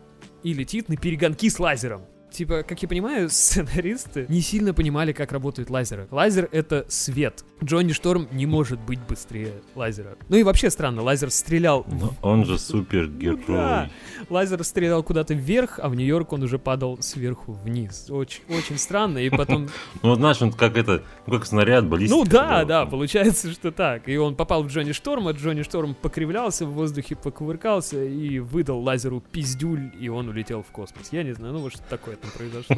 и летит наперегонки с лазером. Типа, как я понимаю, сценаристы не сильно понимали, как работают лазеры. Лазер — это свет. Джонни Шторм не может быть быстрее лазера. Ну и вообще странно, лазер стрелял... Но он же супергерой. Ну да. Лазер стрелял куда-то вверх, а в Нью-Йорк он уже падал сверху вниз. Очень, очень странно. И потом Ну, знаешь, он как это, ну, как снаряд, баллистика. Ну да, да, получается, что так. И он попал в Джонни Шторма, Джонни Шторм покривлялся в воздухе, покувыркался и выдал лазеру пиздюль, и он улетел в космос. Я не знаю, ну вот что такое там произошло.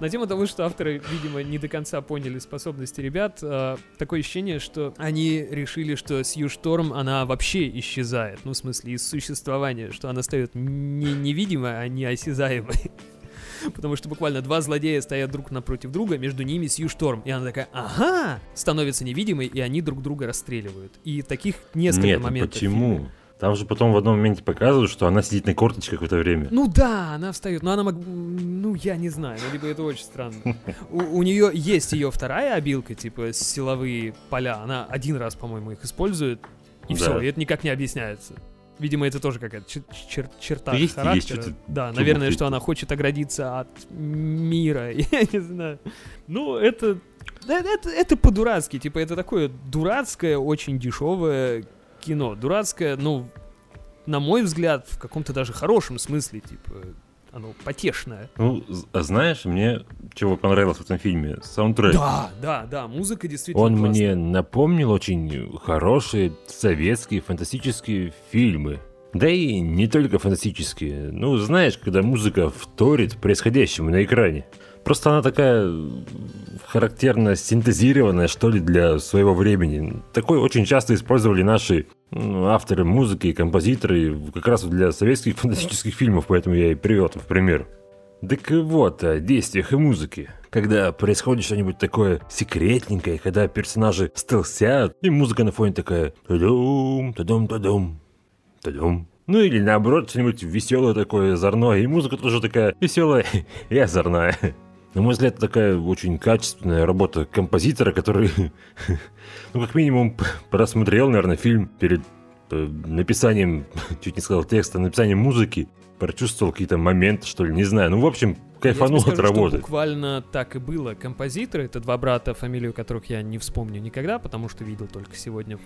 На тему того, что авторы, видимо, не до конца поняли способности ребят, э, такое ощущение, что они решили, что Сью Шторм, она вообще исчезает. Ну, в смысле, из существования, что она стает не невидимой, а неосязаемой. Потому что буквально два злодея стоят друг напротив друга, между ними Сью Шторм. И она такая, ага, становится невидимой, и они друг друга расстреливают. И таких несколько Нет, моментов. в фильме. Там же потом в одном моменте показывают, что она сидит на корточках какое-то время. Ну да, она встает, но она мог... Ну, я не знаю, ну, либо это очень странно. У, у нее есть ее вторая обилка, типа силовые поля. Она один раз, по-моему, их использует, и Да. все, и это никак не объясняется. Видимо, это тоже какая-то чер- чер- черта Есть- есть характера. что-то да, чего наверное, что она хочет оградиться от мира. Я не знаю. Ну, это... да, Это, это по-дурацки, типа, это такое дурацкое, очень дешевое кино. Дурацкое, ну, на мой взгляд, в каком-то даже хорошем смысле, типа, оно потешное. Ну, а знаешь, мне чего понравилось в этом фильме? Саундтрек. Да, да, да, музыка действительно Он классная. мне напомнил очень хорошие советские фантастические фильмы. Да и не только фантастические. Ну, знаешь, когда музыка вторит происходящему на экране. Просто она такая характерно синтезированная, что ли, для своего времени. Такой очень часто использовали наши авторы музыки и композиторы как раз для советских фантастических фильмов, поэтому я и привел в пример. Так вот, о действиях и музыке. Когда происходит что-нибудь такое секретненькое, когда персонажи стелсят, и музыка на фоне такая тадум, тадум, тадум, тадум. Ну или наоборот, что-нибудь веселое такое, озорное, и музыка тоже такая веселая и озорная. На мой взгляд, такая очень качественная работа композитора, который, ну, как минимум, просмотрел, наверное, фильм перед э, написанием, чуть не сказал текста, написанием музыки, прочувствовал какие-то моменты, что ли, не знаю. Ну, в общем, кайфанул от работы. Буквально так и было. Композиторы, это два брата, фамилию которых я не вспомню никогда, потому что видел только сегодня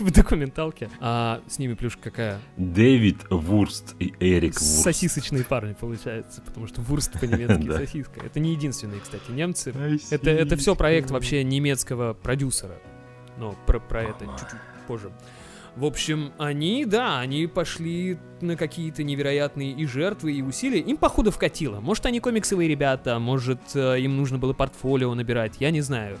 в, документалке. А с ними плюшка какая? Дэвид Вурст и Эрик Вурст. Сосисочные парни, получается, потому что вурст по-немецки сосиска. Это не единственные, кстати, немцы. Это, это все проект вообще немецкого продюсера. Но про, про это чуть-чуть позже. В общем, они, да, они пошли на какие-то невероятные и жертвы, и усилия. Им, походу, вкатило. Может, они комиксовые ребята, может, э, им нужно было портфолио набирать, я не знаю.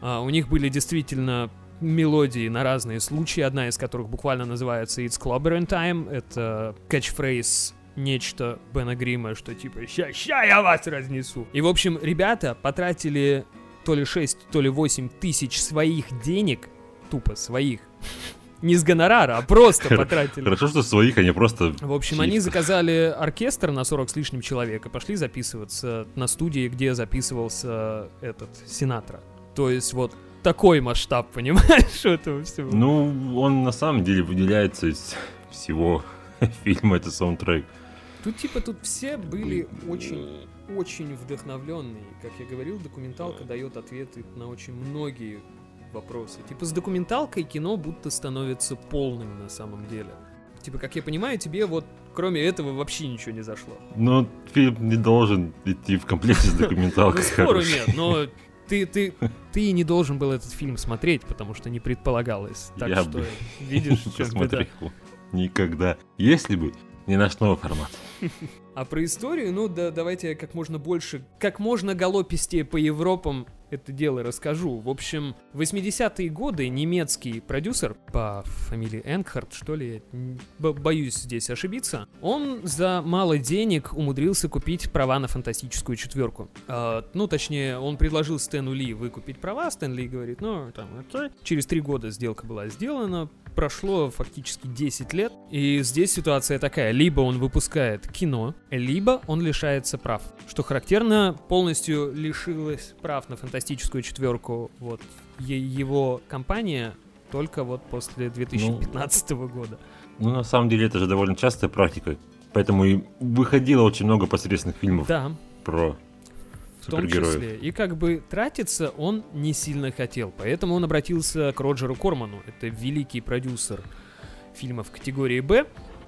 А, у них были действительно мелодии на разные случаи, одна из которых буквально называется It's Clobbering Time. Это catchphrase нечто Бена Грима, что типа «Ща, ща я вас разнесу». И, в общем, ребята потратили то ли 6, то ли 8 тысяч своих денег, тупо своих, не с гонорара, а просто потратили. Хорошо, что своих, они просто... В общем, они заказали оркестр на 40 с лишним человек и пошли записываться на студии, где записывался этот Синатра. То есть вот такой масштаб, понимаешь, этого всего. Ну, он на самом деле выделяется из всего фильма, это саундтрек. Тут типа тут все были очень, очень вдохновленные. Как я говорил, документалка дает ответы на очень многие вопросы. Типа с документалкой кино будто становится полным на самом деле. Типа, как я понимаю, тебе вот кроме этого вообще ничего не зашло. Но фильм не должен идти в комплекте с Ну, документалкой. спору хорошей. нет, но ты, ты, ты не должен был этот фильм смотреть, потому что не предполагалось. Так Я что, бы видишь, беда. Посмотрел. Никогда. Если бы не наш новый формат. А про историю, ну да, давайте я как можно больше, как можно галопистее по Европам это дело расскажу. В общем, в 80-е годы немецкий продюсер по фамилии Энгхард, что ли, бо- боюсь здесь ошибиться, он за мало денег умудрился купить права на фантастическую четверку. А, ну, точнее, он предложил Стэну Ли выкупить права, Стэн Ли говорит, ну, там, окей. Через три года сделка была сделана, прошло фактически 10 лет, и здесь ситуация такая, либо он выпускает кино, либо он лишается прав. Что характерно, полностью лишилась прав на фантастическую четверку вот его компания только вот после 2015 года. Ну, на самом деле, это же довольно частая практика. Поэтому и выходило очень много посредственных фильмов Да, про в том числе. И как бы тратиться он не сильно хотел. Поэтому он обратился к Роджеру Корману. Это великий продюсер фильмов категории «Б».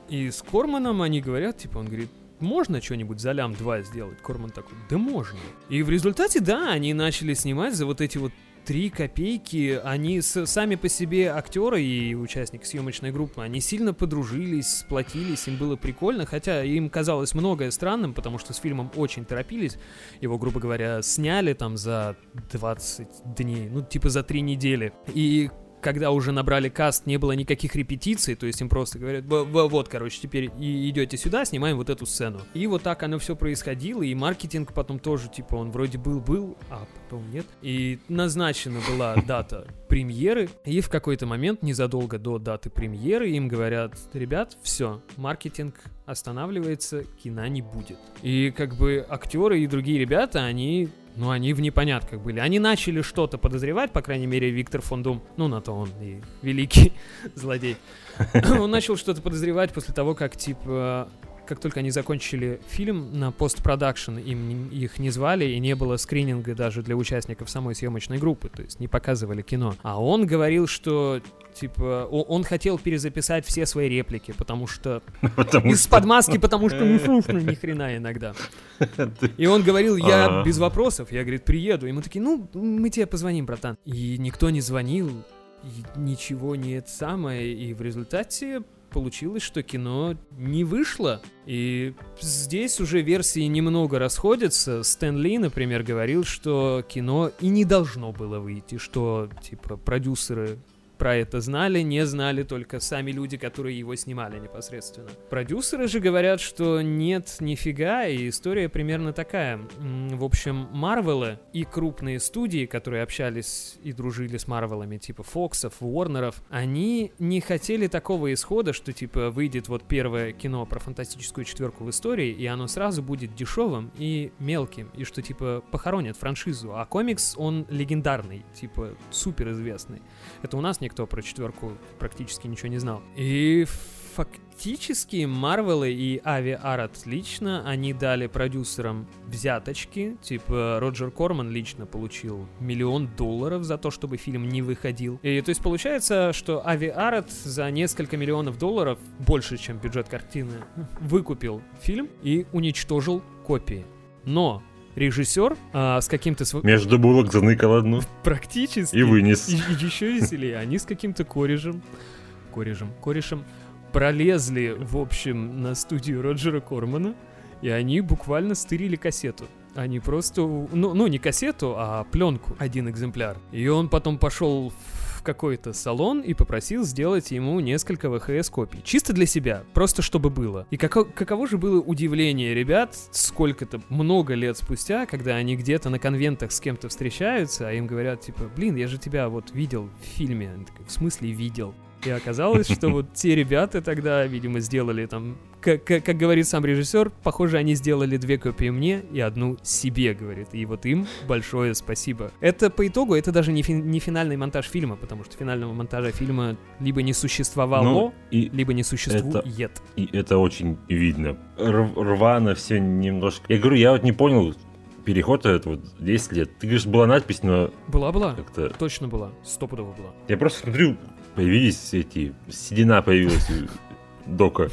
И с Корманом они говорят, типа, он говорит, можно что-нибудь за лям 2 сделать? Корман такой, да можно. И в результате, да, они начали снимать за вот эти вот три копейки. Они с- сами по себе актеры и участники съемочной группы, они сильно подружились, сплотились, им было прикольно, хотя им казалось многое странным, потому что с фильмом очень торопились. Его, грубо говоря, сняли там за 20 дней, ну, типа за три недели. И когда уже набрали каст, не было никаких репетиций, то есть им просто говорят, «Во- во- вот, короче, теперь и идете сюда, снимаем вот эту сцену. И вот так оно все происходило, и маркетинг потом тоже, типа, он вроде был-был, а потом нет. И назначена была дата премьеры, и в какой-то момент, незадолго до даты премьеры, им говорят, ребят, все, маркетинг останавливается, кино не будет. И как бы актеры и другие ребята, они ну, они в непонятках были. Они начали что-то подозревать, по крайней мере, Виктор фон Дум. Ну, на то он и великий злодей. Он начал что-то подозревать после того, как, типа, как только они закончили фильм на постпродакшн, им их не звали, и не было скрининга даже для участников самой съемочной группы, то есть не показывали кино. А он говорил, что типа о- он хотел перезаписать все свои реплики, потому что из-под маски, потому что не слышно ни хрена иногда. И он говорил, я Ага. без вопросов, я, говорит, приеду. И мы такие, ну, мы тебе позвоним, братан. И никто не звонил, ничего не это самое. И в результате получилось, что кино не вышло. И здесь уже версии немного расходятся. Стэн Ли, например, говорил, что кино и не должно было выйти, что, типа, продюсеры про это знали, не знали только сами люди, которые его снимали непосредственно. Продюсеры же говорят, что нет, нифига, и история примерно такая. В общем, Марвелы и крупные студии, которые общались и дружили с Марвелами, типа Фоксов, Уорнеров, они не хотели такого исхода, что типа выйдет вот первое кино про фантастическую четверку в истории, и оно сразу будет дешевым и мелким, и что типа похоронят франшизу. А комикс, он легендарный, типа супер известный. Это у нас никто про четверку практически ничего не знал. И фактически Марвелы и Ави Арат лично, они дали продюсерам взяточки, типа Роджер Корман лично получил миллион долларов за то, чтобы фильм не выходил. И то есть получается, что Ави Арат за несколько миллионов долларов, больше, чем бюджет картины, выкупил фильм и уничтожил копии. Но режиссер а, с каким-то св- Между булок заныкал одну практически и вынес. и, еще веселее, они с каким-то корешем, корешем, корешем пролезли, в общем, на студию Роджера Кормана, и они буквально стырили кассету. Они просто, ну, ну не кассету, а пленку, один экземпляр. И он потом пошел в какой-то салон и попросил сделать ему несколько ВХС-копий. Чисто для себя, просто чтобы было. И како- каково же было удивление ребят, сколько-то, много лет спустя, когда они где-то на конвентах с кем-то встречаются, а им говорят, типа, блин, я же тебя вот видел в фильме. Они в смысле видел? И оказалось, что вот те ребята тогда, видимо, сделали там, как, как, как говорит сам режиссер, похоже, они сделали две копии мне и одну себе, говорит. И вот им большое спасибо. Это по итогу, это даже не, фи- не финальный монтаж фильма, потому что финального монтажа фильма либо не существовало, Ну, и, либо не существует. и это очень видно. Р- рвано все немножко. Я говорю, я вот не понял переход этот вот 10 лет. Ты говоришь, была надпись, но Была-была. как-то... Точно была. Стопудово была. Я просто смотрю, появились эти... Седина появилась Дока.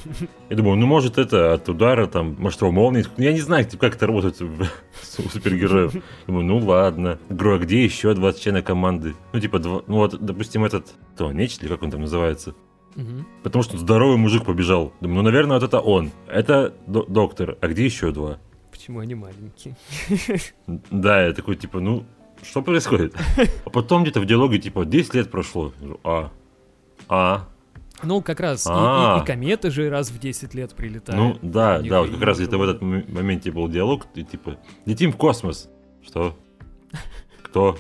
Я думаю, ну может это от удара, там, может молнии. Я не знаю, типа, как это работает у супергероев. Думаю, ну ладно. Говорю, а где еще 20 членов команды? Ну типа, два- ну вот, допустим, этот... Кто, Нечто, или как он там называется? Мгм. Потому что здоровый мужик побежал. Думаю, ну, наверное, вот это он. Это до- доктор. А где еще два? Почему они маленькие? Да, я такой, типа, ну, что происходит? А потом где-то в диалоге, типа, 10 лет прошло. А, а, Ну, как раз. и- И, А. и кометы же раз в 10 лет прилетают. ну, да, них да, вот и как раз где-то в этот моменте был диалог, и типа, летим в космос. Что? Кто?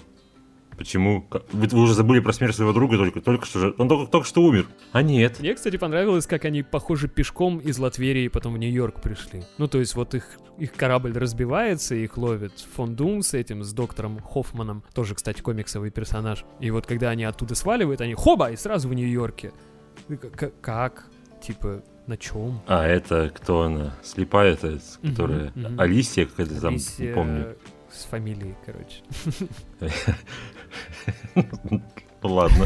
Почему? Вы, уже забыли про смерть своего друга только, только что же. Он только, только что умер. А нет. Мне, кстати, понравилось, как они, похоже, пешком из Латверии потом в Нью-Йорк пришли. Ну, то есть вот их, их корабль разбивается, их ловит Фон Дум с этим, с доктором Хоффманом, тоже, кстати, комиксовый персонаж. И вот когда они оттуда сваливают, они хоба, и сразу в Нью-Йорке. Как? Типа, на чем? А это кто она? Слепая Мгм, которая... Алисия какая-то там, не помню. С фамилией, короче. Ладно.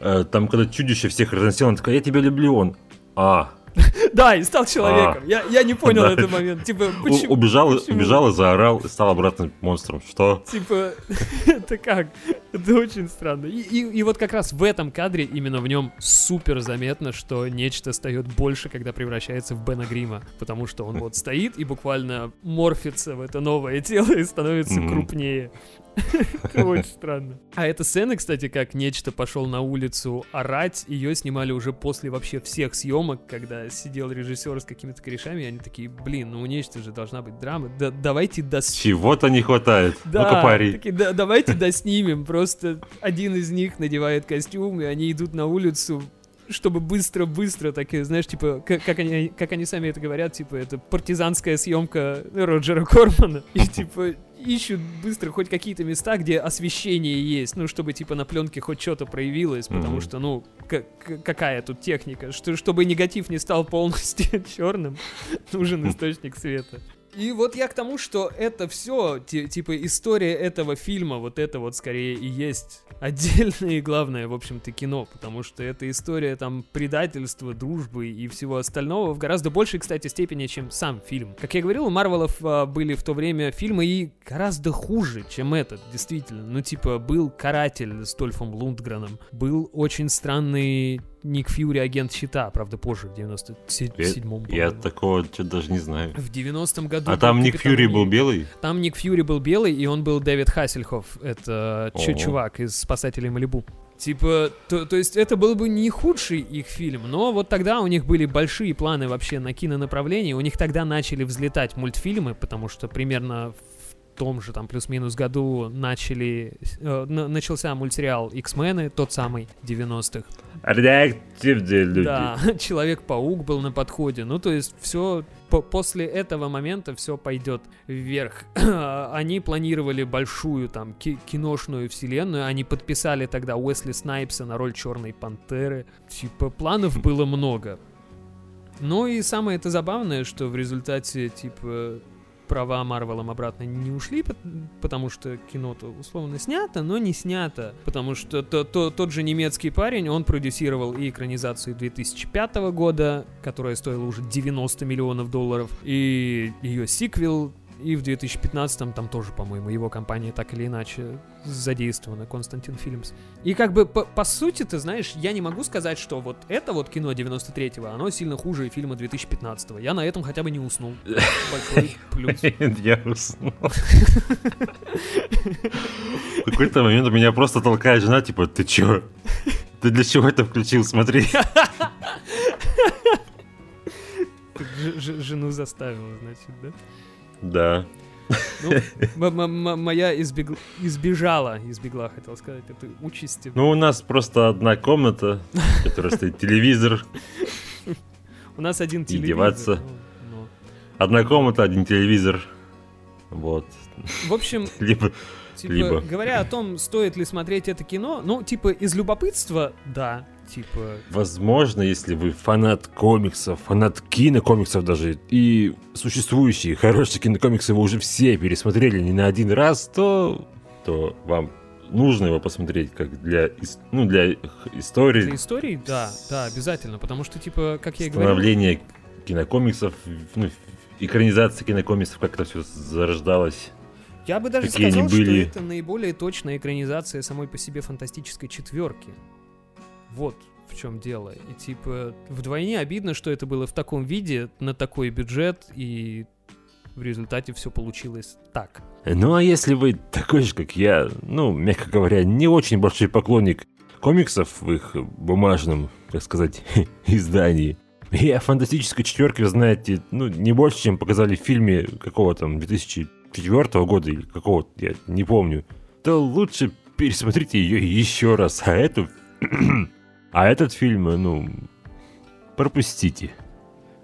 Э, Там, когда чудище всех разносило, она такая, я тебя люблю, он. А, Да, и стал человеком. Я, я не понял Да. этот момент. Типа, почему? убежал, почему? убежал и заорал, и стал обратно монстром. Что? Типа, это как? Это очень странно. И, и- и вот как раз в этом кадре, именно в нем супер заметно, что нечто стает больше, когда превращается в Бена Грима. Потому что он вот стоит и буквально морфится в это новое тело и становится Мгм. крупнее. Это очень странно. А эта сцена, кстати, как нечто пошел на улицу орать, ее снимали уже после вообще всех съемок, когда сидел режиссер с какими-то корешами, и они такие, блин, ну у нечто же должна быть драма, да, давайте до Чего-то не хватает. да, Ну-ка, пари. такие, «Да, давайте доснимем. Просто один из них надевает костюм, и они идут на улицу, чтобы быстро-быстро, так, и, знаешь, типа, как, как они, как они сами это говорят, типа, это партизанская съемка Роджера Кормана. И, типа, ищут быстро хоть какие-то места, где освещение есть, ну, чтобы, типа, на пленке хоть что-то проявилось, потому Мгм. что, ну, какая тут техника, что, чтобы негатив не стал полностью черным, нужен источник света. И вот я к тому, что это все, типа, история этого фильма, вот это вот скорее и есть отдельное и главное, в общем-то, кино, потому что это история там предательства, дружбы и всего остального в гораздо большей, кстати, степени, чем сам фильм. Как я говорил, у Марвелов а, были в то время фильмы и гораздо хуже, чем этот, действительно. Ну, типа, был «Каратель» с Дольфом Лундгреном, был очень странный Ник Фьюри, агент щита, правда, позже, в 97-м, Я по-моему. такого даже не знаю. В 90-м году... А там Ник Фьюри был белый? Там Ник Фьюри был белый, и он был Дэвид Хассельхоф. Это Ого. чувак из «Спасателей Малибу». Типа, то, то есть это был бы не худший их фильм, но вот тогда у них были большие планы вообще на кинонаправлении, у них тогда начали взлетать мультфильмы, потому что примерно том же там плюс-минус году начали, э, на- начался мультсериал X-мены, тот самый 90-х. Реактивные люди. Да, Человек-паук был на подходе. Ну, то есть все после этого момента все пойдет вверх. Они планировали большую там ки- киношную вселенную. Они подписали тогда Уэсли Снайпса на роль Черной Пантеры. Типа планов было много. Ну и самое это забавное, что в результате типа права Марвелом обратно не ушли, пот- потому что кино-то условно снято, но не снято. Потому что то- то- тот же немецкий парень, он продюсировал и экранизацию 2005 года, которая стоила уже 90 миллионов долларов, и ее сиквел, и в 2015 там тоже, по-моему, его компания так или иначе задействована, Константин Фильмс. И как бы по, по сути, ты знаешь, я не могу сказать, что вот это вот кино 93-го, оно сильно хуже фильма 2015-го. Я на этом хотя бы не уснул. Большой плюс. Я уснул. В какой-то момент у меня просто толкает жена, типа, ты чё? Ты для чего это включил? Смотри. Жену заставила, значит, да? Да. Ну, моя избег- избежала, избегла, хотел сказать, этой участи. Ну, у нас просто одна комната, в которой стоит телевизор. У нас один и телевизор. деваться. ну, ну. Одна комната, один телевизор. Вот. В общем, Либо типа, Либо. говоря о том, стоит ли смотреть это кино, ну, типа, из любопытства, да, типа, Возможно, если вы фанат комиксов, фанат кинокомиксов даже, и существующие хорошие кинокомиксы вы уже все пересмотрели не на один раз, то, то вам нужно его посмотреть как для, ну, для истории, для истории, да, да, обязательно, потому что, типа, как я и говорил, становления кинокомиксов, ну, экранизации кинокомиксов, как это все зарождалось. Я бы даже Какие сказал, были. что это наиболее точная экранизация самой по себе фантастической четверки. Вот в чем дело. И типа вдвойне обидно, что это было в таком виде, на такой бюджет, и в результате все получилось так. Ну а если вы такой же, как я, ну, мягко говоря, не очень большой поклонник комиксов в их бумажном, так сказать, издании, и о фантастической четверке знаете, ну, не больше, чем показали в фильме какого там 2004 года или какого я не помню, то лучше пересмотрите ее еще раз, а эту... а этот фильм, ну, пропустите.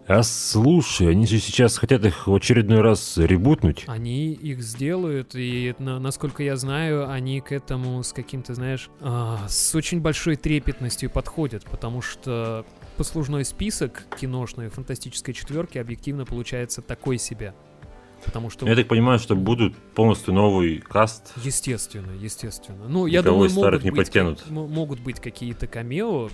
А слушай, они же сейчас хотят их в очередной раз ребутнуть. Они их сделают, и на- насколько я знаю, они к этому с каким-то, знаешь, а, с очень большой трепетностью подходят, потому что послужной список киношной фантастической четверки объективно получается такой себе. Потому что Я так понимаю, что будут полностью новый каст. Естественно, естественно. Ну, я Никого думаю, из старых могут не быть, подтянут. могут быть какие-то камео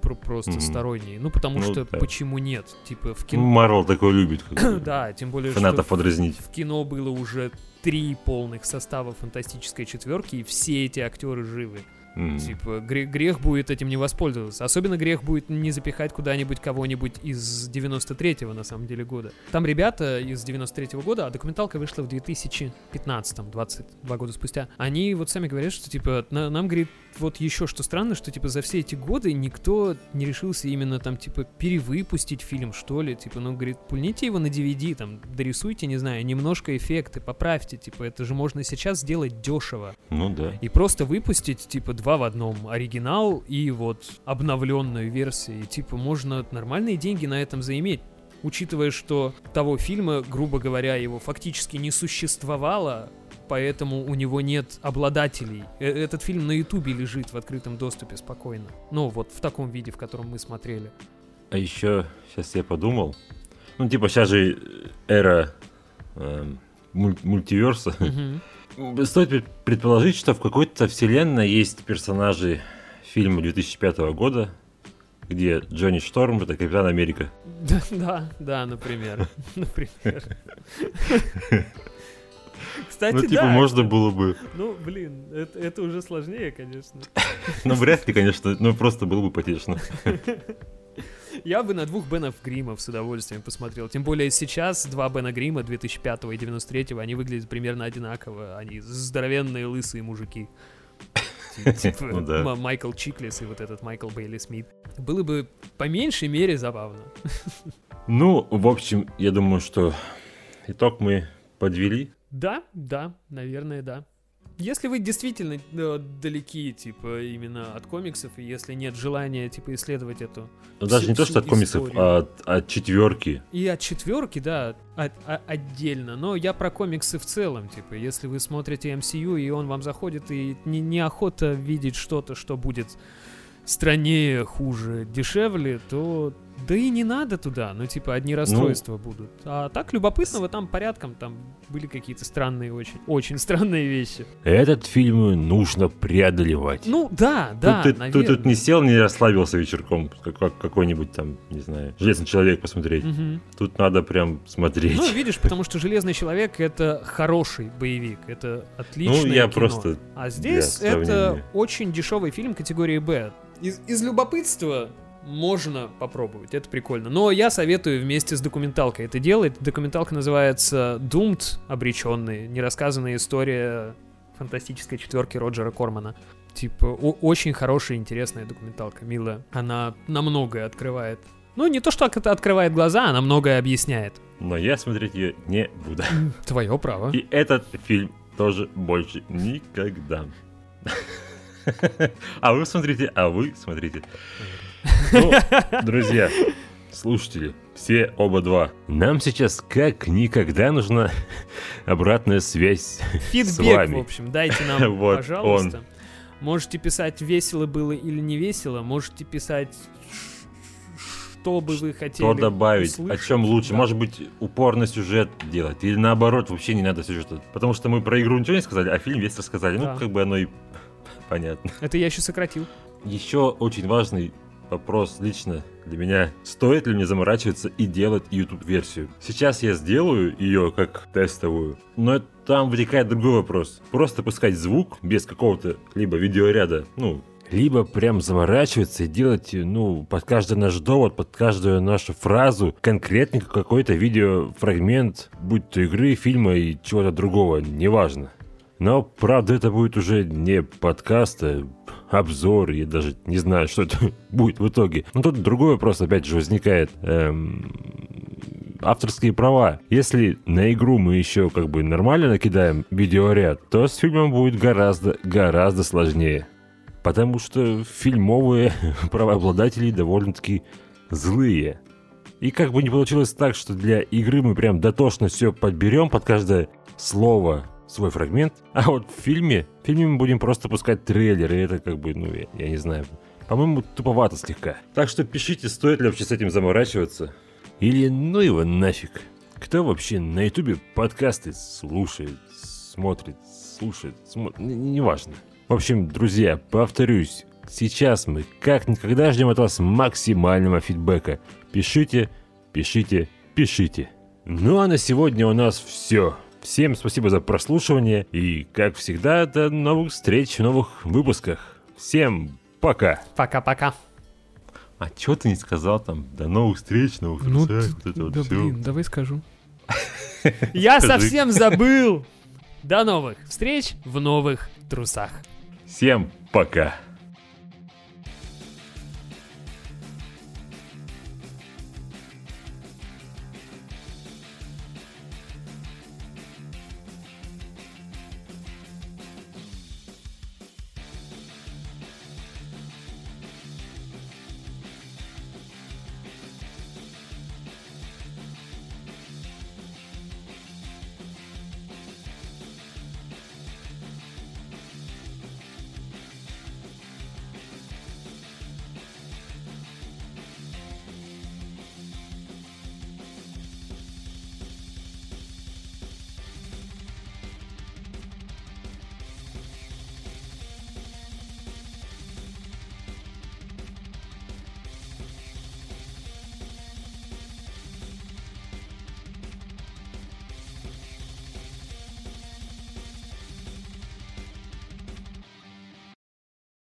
про- просто Мгм. сторонние. Ну, потому Ну, что да. почему нет? Типа в Ну, кино... Марвел такой любит. Да, тем более, Фанатов что подразнить. в кино было уже три полных состава фантастической четверки, и все эти актеры живы. М. Типа, гре- грех будет этим не воспользоваться. Особенно грех будет не запихать куда-нибудь кого-нибудь из 93-го, на самом деле, года. Там ребята из 93-го года, а документалка вышла в 2015-м, 22 года спустя. Они вот сами говорят, что, типа, на- нам, говорит, вот еще что странно, что, типа, за все эти годы никто не решился именно там, типа, перевыпустить фильм, что ли. Типа, ну, говорит, пульните его на DVD, там, дорисуйте, не знаю, немножко эффекты, поправьте. Типа, это же можно сейчас сделать дешево Ну да. и просто выпустить, типа, два в одном. Оригинал и вот обновленную версию. И, типа, можно нормальные деньги на этом заиметь. Учитывая, что того фильма, грубо говоря, его фактически не существовало, поэтому у него нет обладателей. Э, Этот фильм на Ютубе лежит в открытом доступе спокойно. Ну, вот в таком виде, в котором мы смотрели. А еще, сейчас я подумал, ну, типа, сейчас же эра муль- мультиверса. Мгм. Стоит пред- предположить, что в какой-то вселенной есть персонажи фильма 2005 года, где Джонни Шторм — это Капитан Америка. Да, да, например. Например. Кстати, ну, типа, да. можно было бы... Ну, блин, это, это уже сложнее, конечно. Ну, вряд ли, конечно, но просто было бы потешно. Я бы на двух Бенов Гримов с удовольствием посмотрел. Тем более сейчас два Бена Грима 2005 и 93 они выглядят примерно одинаково. Они здоровенные лысые мужики. Ти- Типа Ну да. М- Майкл Чиклис и вот этот Майкл Бейли Смит. Было бы по меньшей мере забавно. Ну, в общем, я думаю, что итог мы подвели. Да, да, наверное, да. Если вы действительно э, далеки, типа, именно от комиксов, и если нет желания, типа, исследовать эту... Но даже всю- не то, что от комиксов, а от, от четверки. И от четверки, да, от- о- отдельно. Но я про комиксы в целом, типа, если вы смотрите MCU, и он вам заходит, и не, неохота видеть что-то, что будет страннее, хуже, дешевле, то да и не надо туда, ну типа одни расстройства будут. А так любопытного там порядком, там были какие-то странные очень, очень странные вещи. Этот фильм нужно преодолевать. Ну да, да, ты, наверное. тут, не сел, не расслабился вечерком, как, как какой-нибудь там, не знаю, Железный человек посмотреть. Мгм. Тут надо прям смотреть. Ну, видишь, потому что Железный человек это хороший боевик, это отличное Ну, я кино. просто А здесь это очень дешевый фильм категории Б. Из, из любопытства можно попробовать, это прикольно. Но я советую вместе с документалкой это делать. Документалка называется Doomed, обреченный, нерассказанная история фантастической четверки Роджера Кормана. Типа, очень хорошая, интересная документалка, милая. Она на многое открывает. Ну, не то, что это открывает глаза, она многое объясняет. Но я смотреть ее не буду. Твое право. И этот фильм тоже больше никогда. А вы смотрите, а вы смотрите. Ну, друзья, слушатели, все оба два. Нам сейчас как никогда нужна обратная связь с Фидбэк, вами. в общем, дайте нам, Вот пожалуйста. Можете писать, весело было или не весело. Можете писать, что бы вы хотели Что добавить, о услышать. чем лучше? Да. Может быть, упор на сюжет делать? Или наоборот, вообще не надо сюжета? Потому что мы про игру ничего не сказали, а фильм весь рассказали. Да. Ну, как бы оно и понятно. Это я еще сократил. Еще очень важный вопрос лично для меня. Стоит ли мне заморачиваться и делать YouTube-версию? Сейчас я сделаю ее как тестовую, но там вытекает другой вопрос. Просто пускать звук без какого-то либо видеоряда, ну, либо прям заморачиваться и делать, ну, под каждый наш довод, под каждую нашу фразу конкретненько какой-то видеофрагмент, будь то игры, фильма и чего-то другого, неважно. Но, правда, это будет уже не подкаст, а обзор, я даже не знаю, что это будет в итоге. Но тут другой вопрос, опять же, возникает. Эм, авторские права. Если на игру мы еще как бы нормально накидаем видеоряд, то с фильмом будет гораздо, гораздо сложнее. Потому что фильмовые правообладатели довольно-таки злые. И как бы не получилось так, что для игры мы прям дотошно все подберем под каждое слово свой фрагмент, а вот в фильме, в фильме мы будем просто пускать трейлеры, это как бы, ну, я, я не знаю, по-моему, туповато слегка. Так что пишите, стоит ли вообще с этим заморачиваться. Или ну его нафиг. Кто вообще на ютубе подкасты слушает, смотрит, слушает, смотрит, неважно. В общем, друзья, повторюсь, сейчас мы как никогда ждем от вас максимального фидбэка. Пишите, пишите, пишите. Ну а на сегодня у нас все. Всем спасибо за прослушивание и, как всегда, до новых встреч в новых выпусках. Всем пока. Пока-пока. А чё ты не сказал там? До новых встреч, новых Ну, трусах, т- вот это вот да всё. блин, давай скажу. Я совсем забыл. До новых встреч в новых трусах. Всем пока.